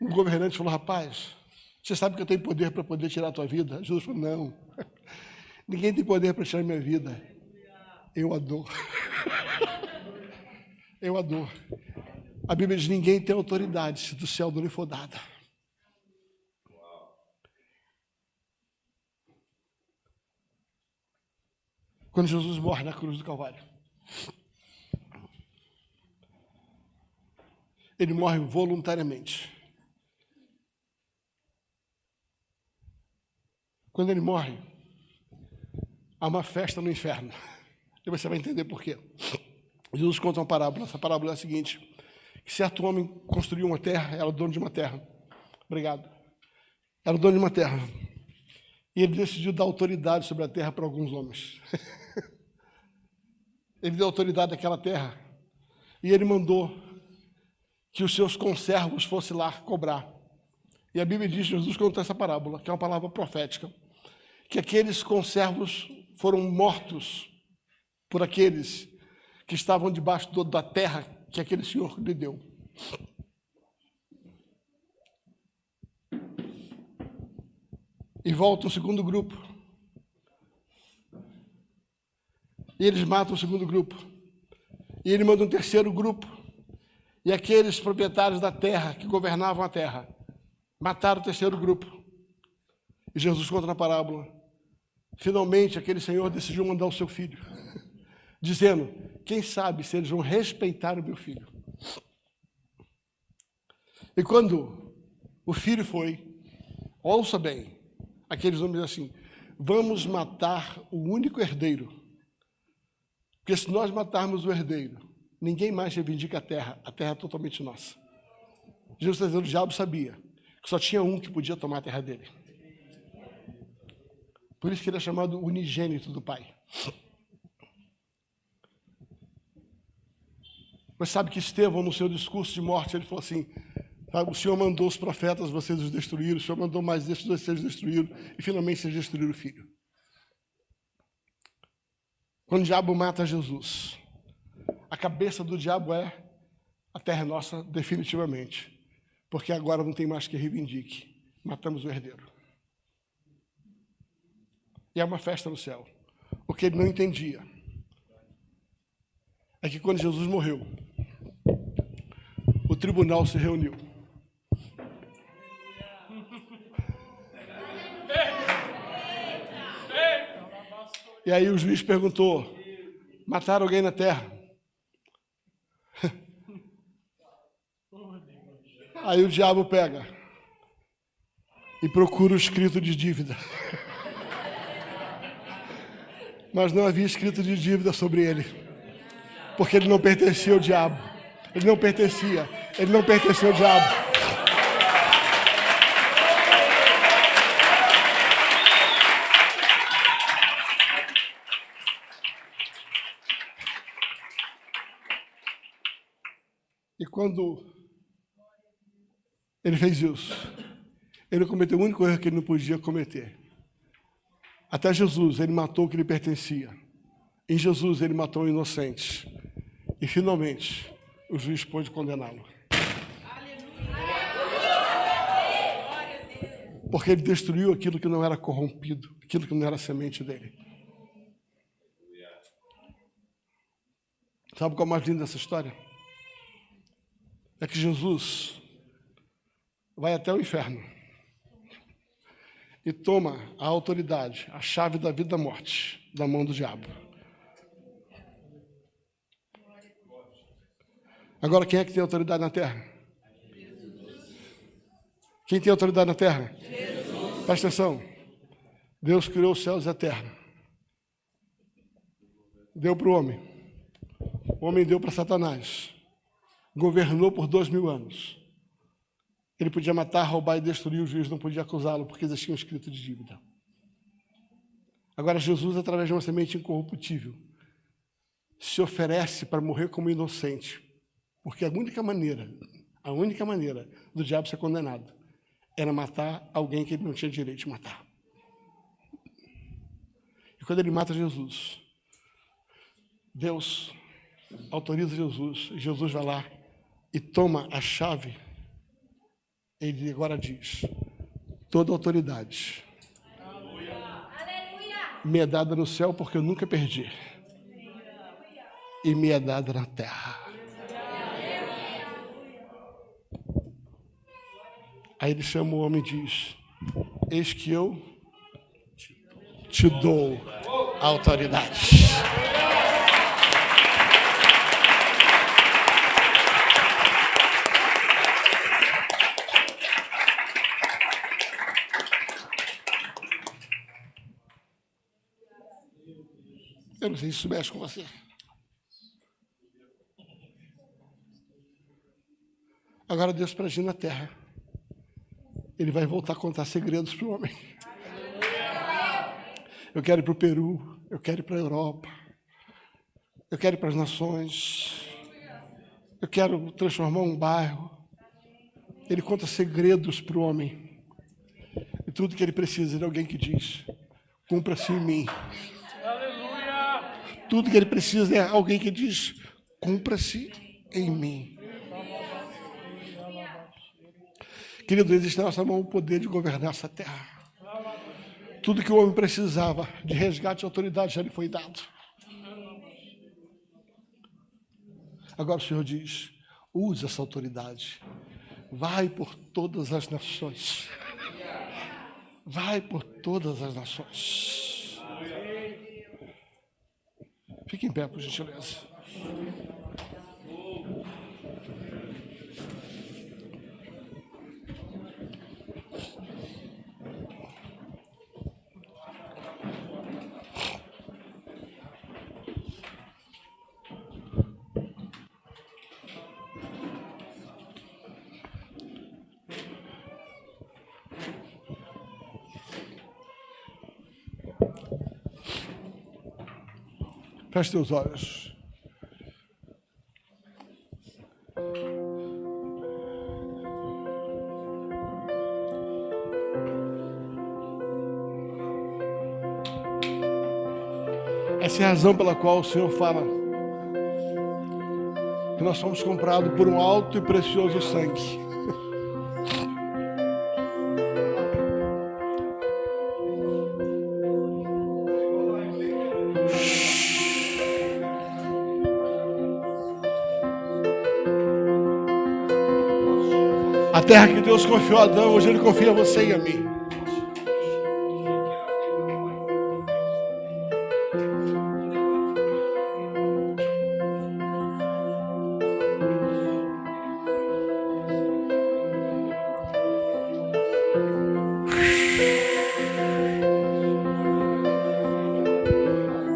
um governante falou, rapaz, você sabe que eu tenho poder para poder tirar a tua vida? Jesus falou, não. Ninguém tem poder para tirar minha vida. Eu a dou. Eu a dou. A Bíblia diz: ninguém tem autoridade se do céu não lhe for dada. Quando Jesus morre na cruz do Calvário, ele morre voluntariamente. Quando ele morre, há uma festa no inferno. E você vai entender por quê. Jesus conta uma parábola. Essa parábola é a seguinte: que certo homem construiu uma terra, era dono de uma terra. Obrigado. Era dono de uma terra. E ele decidiu dar autoridade sobre a terra para alguns homens. ele deu autoridade àquela terra. E ele mandou que os seus conservos fossem lá cobrar. E a Bíblia diz, Jesus conta essa parábola, que é uma palavra profética, que aqueles conservos foram mortos por aqueles que estavam debaixo da terra que aquele Senhor lhe deu. E volta o segundo grupo. E eles matam o segundo grupo. E ele manda um terceiro grupo. E aqueles proprietários da terra que governavam a terra mataram o terceiro grupo. E Jesus conta na parábola. Finalmente aquele senhor decidiu mandar o seu filho, dizendo: quem sabe se eles vão respeitar o meu filho. E quando o filho foi, ouça bem, aqueles homens assim: vamos matar o único herdeiro. Porque se nós matarmos o herdeiro, ninguém mais reivindica a terra, a terra é totalmente nossa. Jesus está dizendo: o diabo sabia que só tinha um que podia tomar a terra dele. Por isso que ele é chamado unigênito do Pai. Mas sabe que Estevão, no seu discurso de morte, ele falou assim: o Senhor mandou os profetas, vocês os destruíram, o Senhor mandou mais desses, vocês destruíram, e finalmente vocês destruíram o filho. Quando o diabo mata Jesus, a cabeça do diabo é: a terra nossa definitivamente, porque agora não tem mais que reivindique, matamos o herdeiro. E é uma festa no céu. O que ele não entendia é que quando Jesus morreu, o tribunal se reuniu. E aí o juiz perguntou: mataram alguém na terra? Aí o diabo pega e procura o escrito de dívida. Mas não havia escrito de dívida sobre ele, porque ele não pertencia ao diabo. Ele não pertencia. Ele não pertencia ao diabo. E quando ele fez isso, ele cometeu o único erro que ele não podia cometer. Até Jesus, ele matou o que lhe pertencia. Em Jesus, ele matou o inocente. E finalmente, o juiz pôde condená-lo. Porque ele destruiu aquilo que não era corrompido, aquilo que não era semente dele. Sabe qual é o mais lindo dessa história? É que Jesus vai até o inferno e toma a autoridade, a chave da vida e da morte, da mão do diabo. Agora, quem é que tem autoridade na terra? Quem tem autoridade na terra? Jesus. Presta atenção. Deus criou os céus e a terra. Deu para o homem. O homem deu para Satanás. Governou por dois mil anos. Ele podia matar, roubar e destruir, o juiz não podia acusá-lo, porque existia um escrito de dívida. Agora, Jesus, através de uma semente incorruptível, se oferece para morrer como inocente, porque a única maneira, a única maneira do diabo ser condenado era matar alguém que ele não tinha direito de matar. E quando ele mata Jesus, Deus autoriza Jesus, Jesus vai lá e toma a chave ele agora diz: toda autoridade me é dada no céu porque eu nunca perdi, e me é dada na terra. Aí ele chama o homem e diz: Eis que eu te dou autoridade. Eu não sei se isso mexe com você. Agora Deus para agir na terra. Ele vai voltar a contar segredos para o homem. Eu quero ir para o Peru, eu quero ir para a Europa, eu quero ir para as nações, eu quero transformar um bairro. Ele conta segredos para o homem. E tudo que ele precisa é de alguém que diz: cumpra-se em mim tudo que ele precisa é alguém que diz: cumpra-se em mim. Querido, existe na nossa mão o poder de governar essa terra. Tudo que o homem precisava de resgate e autoridade já lhe foi dado. Agora o Senhor diz: use essa autoridade. Vai por todas as nações. Vai por todas as nações. Fique em pé, por gentileza. Feche teus olhos. Essa é a razão pela qual o Senhor fala que nós somos comprados por um alto e precioso sangue. A terra que Deus confiou a Adão, hoje Ele confia a você e a mim.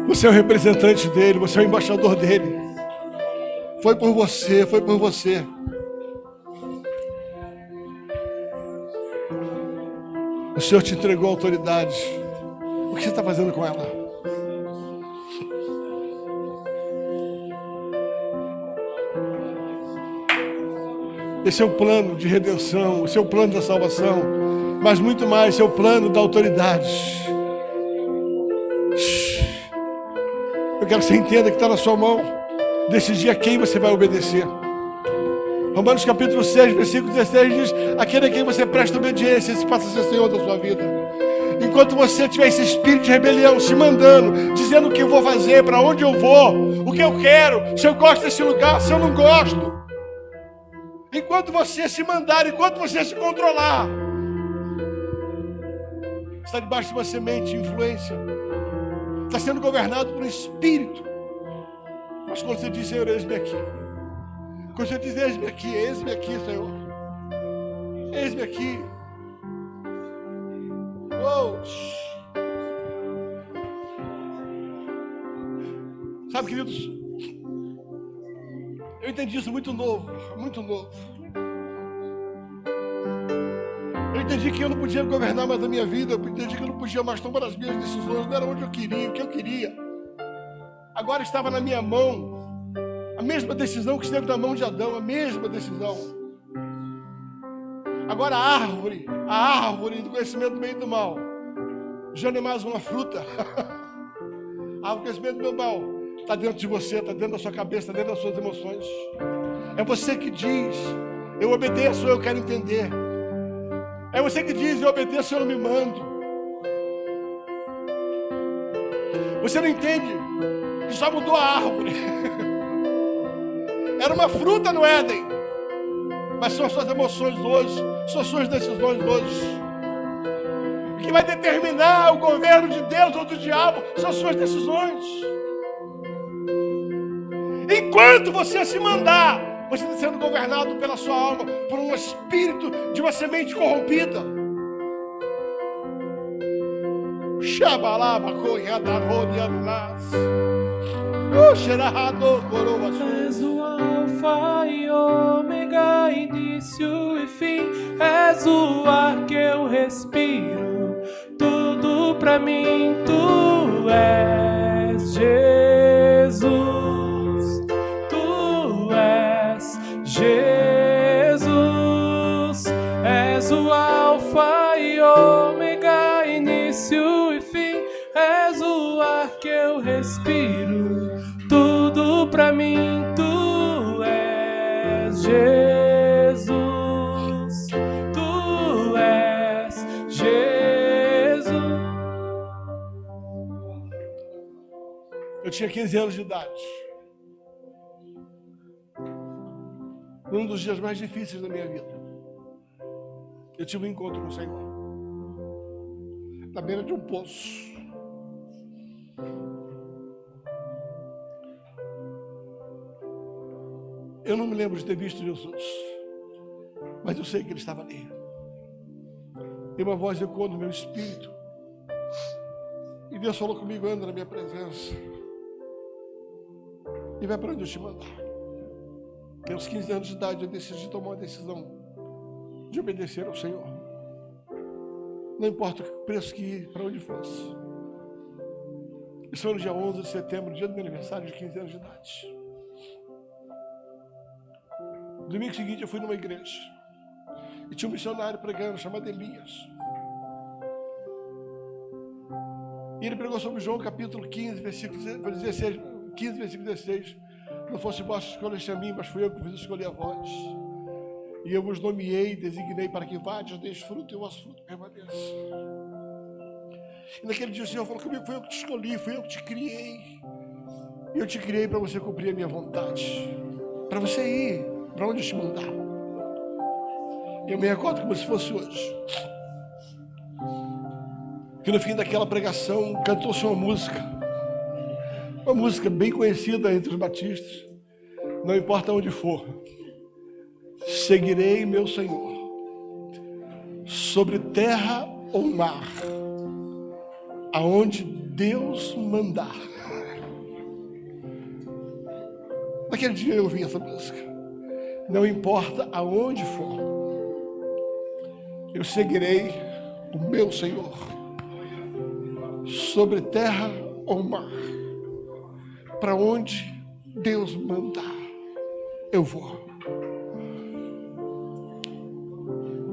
Você é o representante dele, você é o embaixador dele. Foi por você, foi por você. Senhor te entregou autoridade. O que você está fazendo com ela? Esse é o plano de redenção, esse é o plano da salvação, mas muito mais, esse é o plano da autoridade. Eu quero que você entenda que está na sua mão decidir a quem você vai obedecer. Romanos capítulo 6, versículo 16 diz: Aquele a quem você presta obediência, esse passa a ser Senhor da sua vida. Enquanto você tiver esse espírito de rebelião se mandando, dizendo o que eu vou fazer, para onde eu vou, o que eu quero, se eu gosto desse lugar, se eu não gosto. Enquanto você se mandar, enquanto você se controlar, está debaixo de uma semente de influência, está sendo governado por um espírito. Mas quando você diz, Senhor, eis-me aqui, quando você diz, eis-me aqui, eis-me aqui, Senhor, eis-me aqui. Oh. Sabe, queridos, eu entendi isso muito novo, muito novo. Eu entendi que eu não podia governar mais a minha vida, eu entendi que eu não podia mais tomar as minhas decisões, não era onde eu queria, o que eu queria. Agora estava na minha mão a mesma decisão que esteve na mão de Adão, a mesma decisão. Agora a árvore, a árvore do conhecimento do bem e do mal, já não é mais uma fruta. a árvore do conhecimento do mal está dentro de você, está dentro da sua cabeça, está dentro das suas emoções. É você que diz, eu obedeço, eu quero entender. É você que diz, eu obedeço, eu não me mando. Você não entende que só mudou a árvore. Era uma fruta no Éden. Mas são suas emoções hoje, são suas decisões hoje. O que vai determinar o governo de Deus ou do diabo são suas decisões. Enquanto você se mandar, você está sendo governado pela sua alma, por um espírito de uma semente corrompida. Shabalaba, Koyadaron, Yanas. És o alfa e ômega, início e fim. És o ar que eu respiro. Tudo pra mim tu és Jesus. Tu és Jesus. És o alfa e ômega, início e fim. És o ar que eu respiro. Tudo pra mim tu és Jesus. Tu és Jesus. Eu tinha 15 anos de idade. Num dos dias mais difíceis da minha vida. Eu tive um encontro com o Senhor. Na beira de um poço. Eu não me lembro de ter visto Jesus. Mas eu sei que ele estava ali. E uma voz ecoou no meu espírito. E Deus falou comigo, anda na minha presença. E vai para onde eu te mandar. E aos 15 anos de idade eu decidi tomar uma decisão de obedecer ao Senhor. Não importa o preço que ir, para onde fosse. Isso foi no dia 11 de setembro, dia do meu aniversário de 15 anos de idade. Domingo seguinte eu fui numa igreja. E tinha um missionário pregando, chamado Elias. E ele pregou sobre João capítulo 15, versículo 16, 15, versículo 16. Não fosse vós que escolheste a mim, mas fui eu que vos escolhi a vós. E eu vos nomeei, designei para que vades, deis fruto e o vosso fruto permaneça. E naquele dia o Senhor falou comigo, foi eu que te escolhi, foi eu que te criei. E eu te criei para você cumprir a minha vontade. Para você ir para onde te mandar. Eu me recordo como se fosse hoje. Que no fim daquela pregação cantou-se uma música. Uma música bem conhecida entre os batistas. Não importa onde for. Seguirei meu Senhor. Sobre terra ou mar. Aonde Deus mandar. Naquele dia eu ouvi essa música. Não importa aonde for, eu seguirei o meu Senhor, sobre terra ou mar, para onde Deus mandar, eu vou.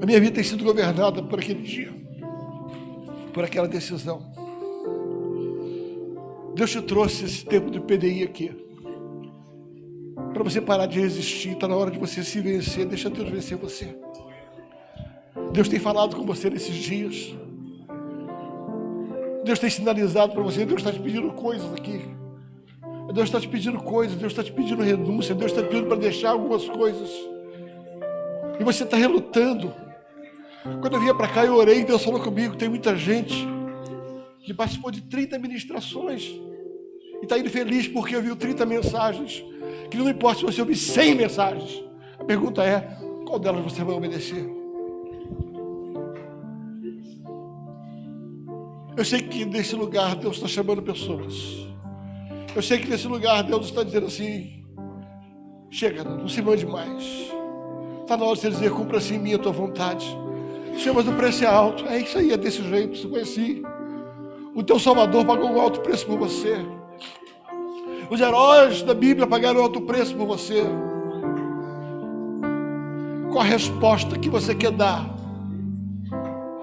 A minha vida tem sido governada por aquele dia, por aquela decisão. Deus te trouxe esse tempo de PDI aqui para você parar de resistir. Está na hora de você se vencer. Deixa Deus vencer você. Deus tem falado com você nesses dias. Deus tem sinalizado para você. Deus está te pedindo coisas aqui. Deus está te pedindo coisas. Deus está te pedindo renúncia. Deus está te pedindo para deixar algumas coisas. E você está relutando. Quando eu vinha para cá, eu orei. Deus falou comigo. Tem muita gente que participou de 30 ministrações e está indo feliz porque ouviu 30 mensagens. Que não importa se você ouvir 100 mensagens, a pergunta é: qual delas você vai obedecer? Eu sei que nesse lugar Deus está chamando pessoas. Eu sei que nesse lugar Deus está dizendo assim: chega, não se mande mais. Está na hora de você dizer: cumpra-se em mim a tua vontade. Chama do preço é alto. É isso aí, é desse jeito. Se conheci. O teu Salvador pagou um alto preço por você. Os heróis da Bíblia pagaram alto preço por você. Qual a resposta que você quer dar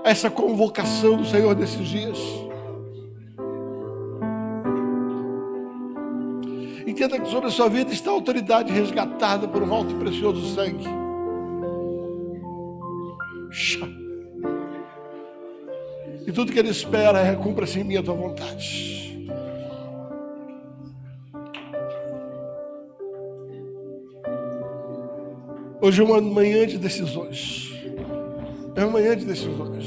a essa convocação do Senhor nesses dias? Entenda que sobre a sua vida está a autoridade resgatada por um alto e precioso sangue. E tudo que ele espera é cumpra-se em mim a tua vontade. Hoje é uma manhã de decisões. É uma manhã de decisões.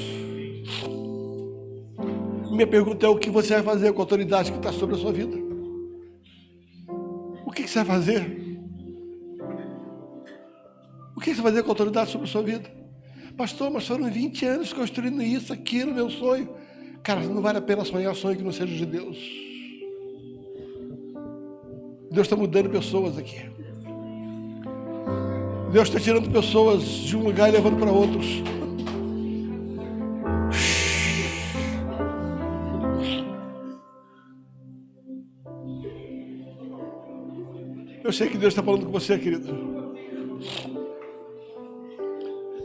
Minha pergunta é: o que você vai fazer com a autoridade que está sobre a sua vida? O que você vai fazer? O que você vai fazer com a autoridade sobre a sua vida? Pastor, mas foram 20 anos construindo isso, aquilo, meu sonho. Cara, não vale a pena sonhar sonho que não seja de Deus. Deus está mudando pessoas aqui. Deus está tirando pessoas de um lugar e levando para outros. Eu sei que Deus está falando com você, querido.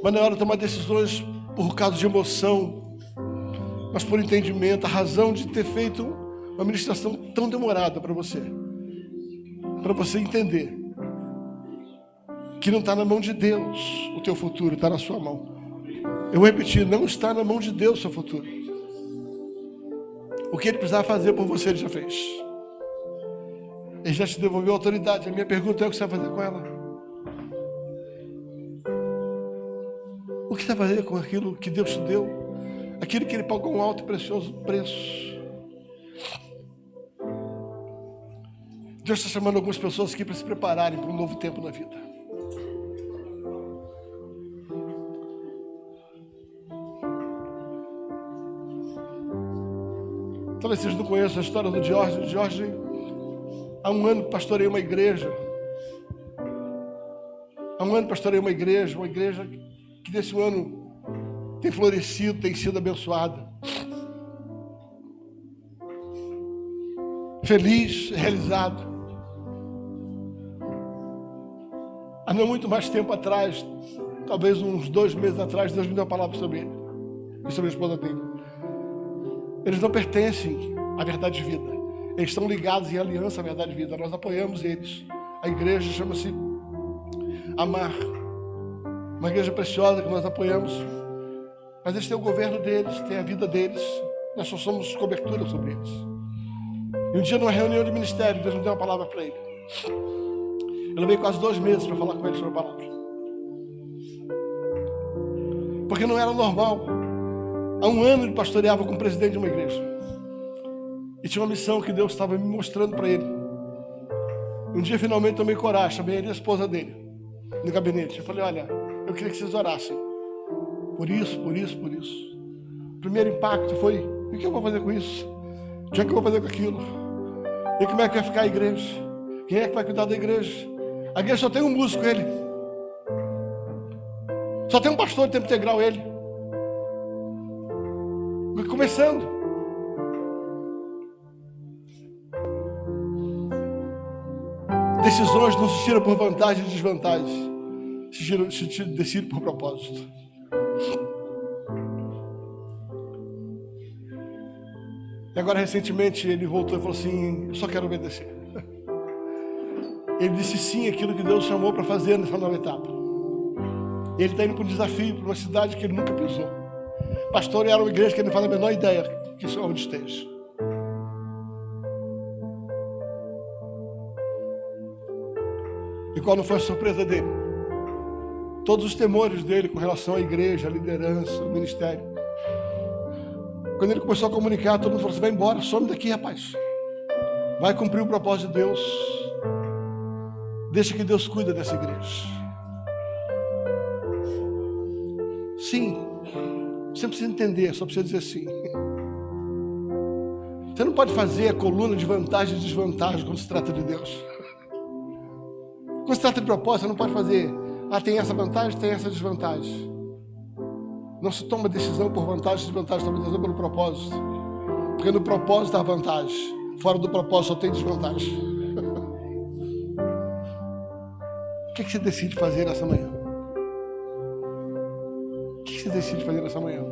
Mas não é hora de tomar decisões por causa de emoção, mas por entendimento, a razão de ter feito uma ministração tão demorada para você. Para você entender que não está na mão de Deus o teu futuro, está na sua mão. Eu vou repetir, não está na mão de Deus o seu futuro. O que ele precisava fazer por você, ele já fez. Ele já te devolveu a autoridade. A minha pergunta é o que você vai fazer com ela? O que você vai fazer com aquilo que Deus te deu? Aquilo que Ele pagou um alto e precioso preço. Deus está chamando algumas pessoas aqui para se prepararem para um novo tempo na vida. Talvez vocês não conheçam a história do Jorge. Jorge, há um ano pastorei uma igreja. Há um ano pastorei uma igreja, uma igreja que nesse ano tem florescido, tem sido abençoada. Feliz, realizado. Há não muito mais tempo atrás, talvez uns dois meses atrás, Deus me deu uma palavra sobre ele e sobre a esposa dele. Eles não pertencem à verdade de vida. Eles estão ligados em aliança à verdade de vida. Nós apoiamos eles. A igreja chama-se Amar. Uma igreja preciosa que nós apoiamos. Mas eles têm o governo deles, têm a vida deles. Nós só somos cobertura sobre eles. E um dia, numa reunião de ministério, Deus me deu uma palavra para ele. Eu levei quase dois meses para falar com ele sobre a palavra. Porque não era normal. Há um ano ele pastoreava com o presidente de uma igreja. E tinha uma missão que Deus estava me mostrando para ele. Um dia finalmente tomei coragem, chamei ele e a esposa dele no gabinete. Eu falei, olha, eu queria que vocês orassem. Por isso, por isso, por isso. O primeiro impacto foi: o que eu vou fazer com isso? O que, é que eu vou fazer com aquilo? E como é que vai ficar a igreja? Quem é que vai cuidar da igreja? A igreja só tem um músico, ele. Só tem um pastor de tempo integral, ele. Começando. Decisões não se tiram por vantagem e desvantagem se, se decide por propósito. E agora, recentemente, ele voltou e falou assim: Eu só quero obedecer. Ele disse sim àquilo que Deus chamou para fazer nessa nova etapa. Ele está indo para um desafio, para uma cidade que ele nunca pisou. Pastor, era uma igreja que ele não faz a menor ideia que isso é onde esteja. E qual não foi a surpresa dele? Todos os temores dele com relação à igreja, à liderança, ao ministério. Quando ele começou a comunicar, todo mundo falou assim: vai embora, some daqui, rapaz. Vai cumprir o propósito de Deus. Deixa que Deus cuida dessa igreja. Sim, você não precisa entender, só precisa dizer sim. Você não pode fazer a coluna de vantagem e desvantagem quando se trata de Deus. Quando se trata de propósito, você não pode fazer. Ah, tem essa vantagem, tem essa desvantagem. Não se toma decisão por vantagem e desvantagem, toma decisão pelo propósito. Porque no propósito há vantagem. Fora do propósito só tem desvantagem. o que, que você decide fazer nessa manhã? Você decide fazer nessa manhã?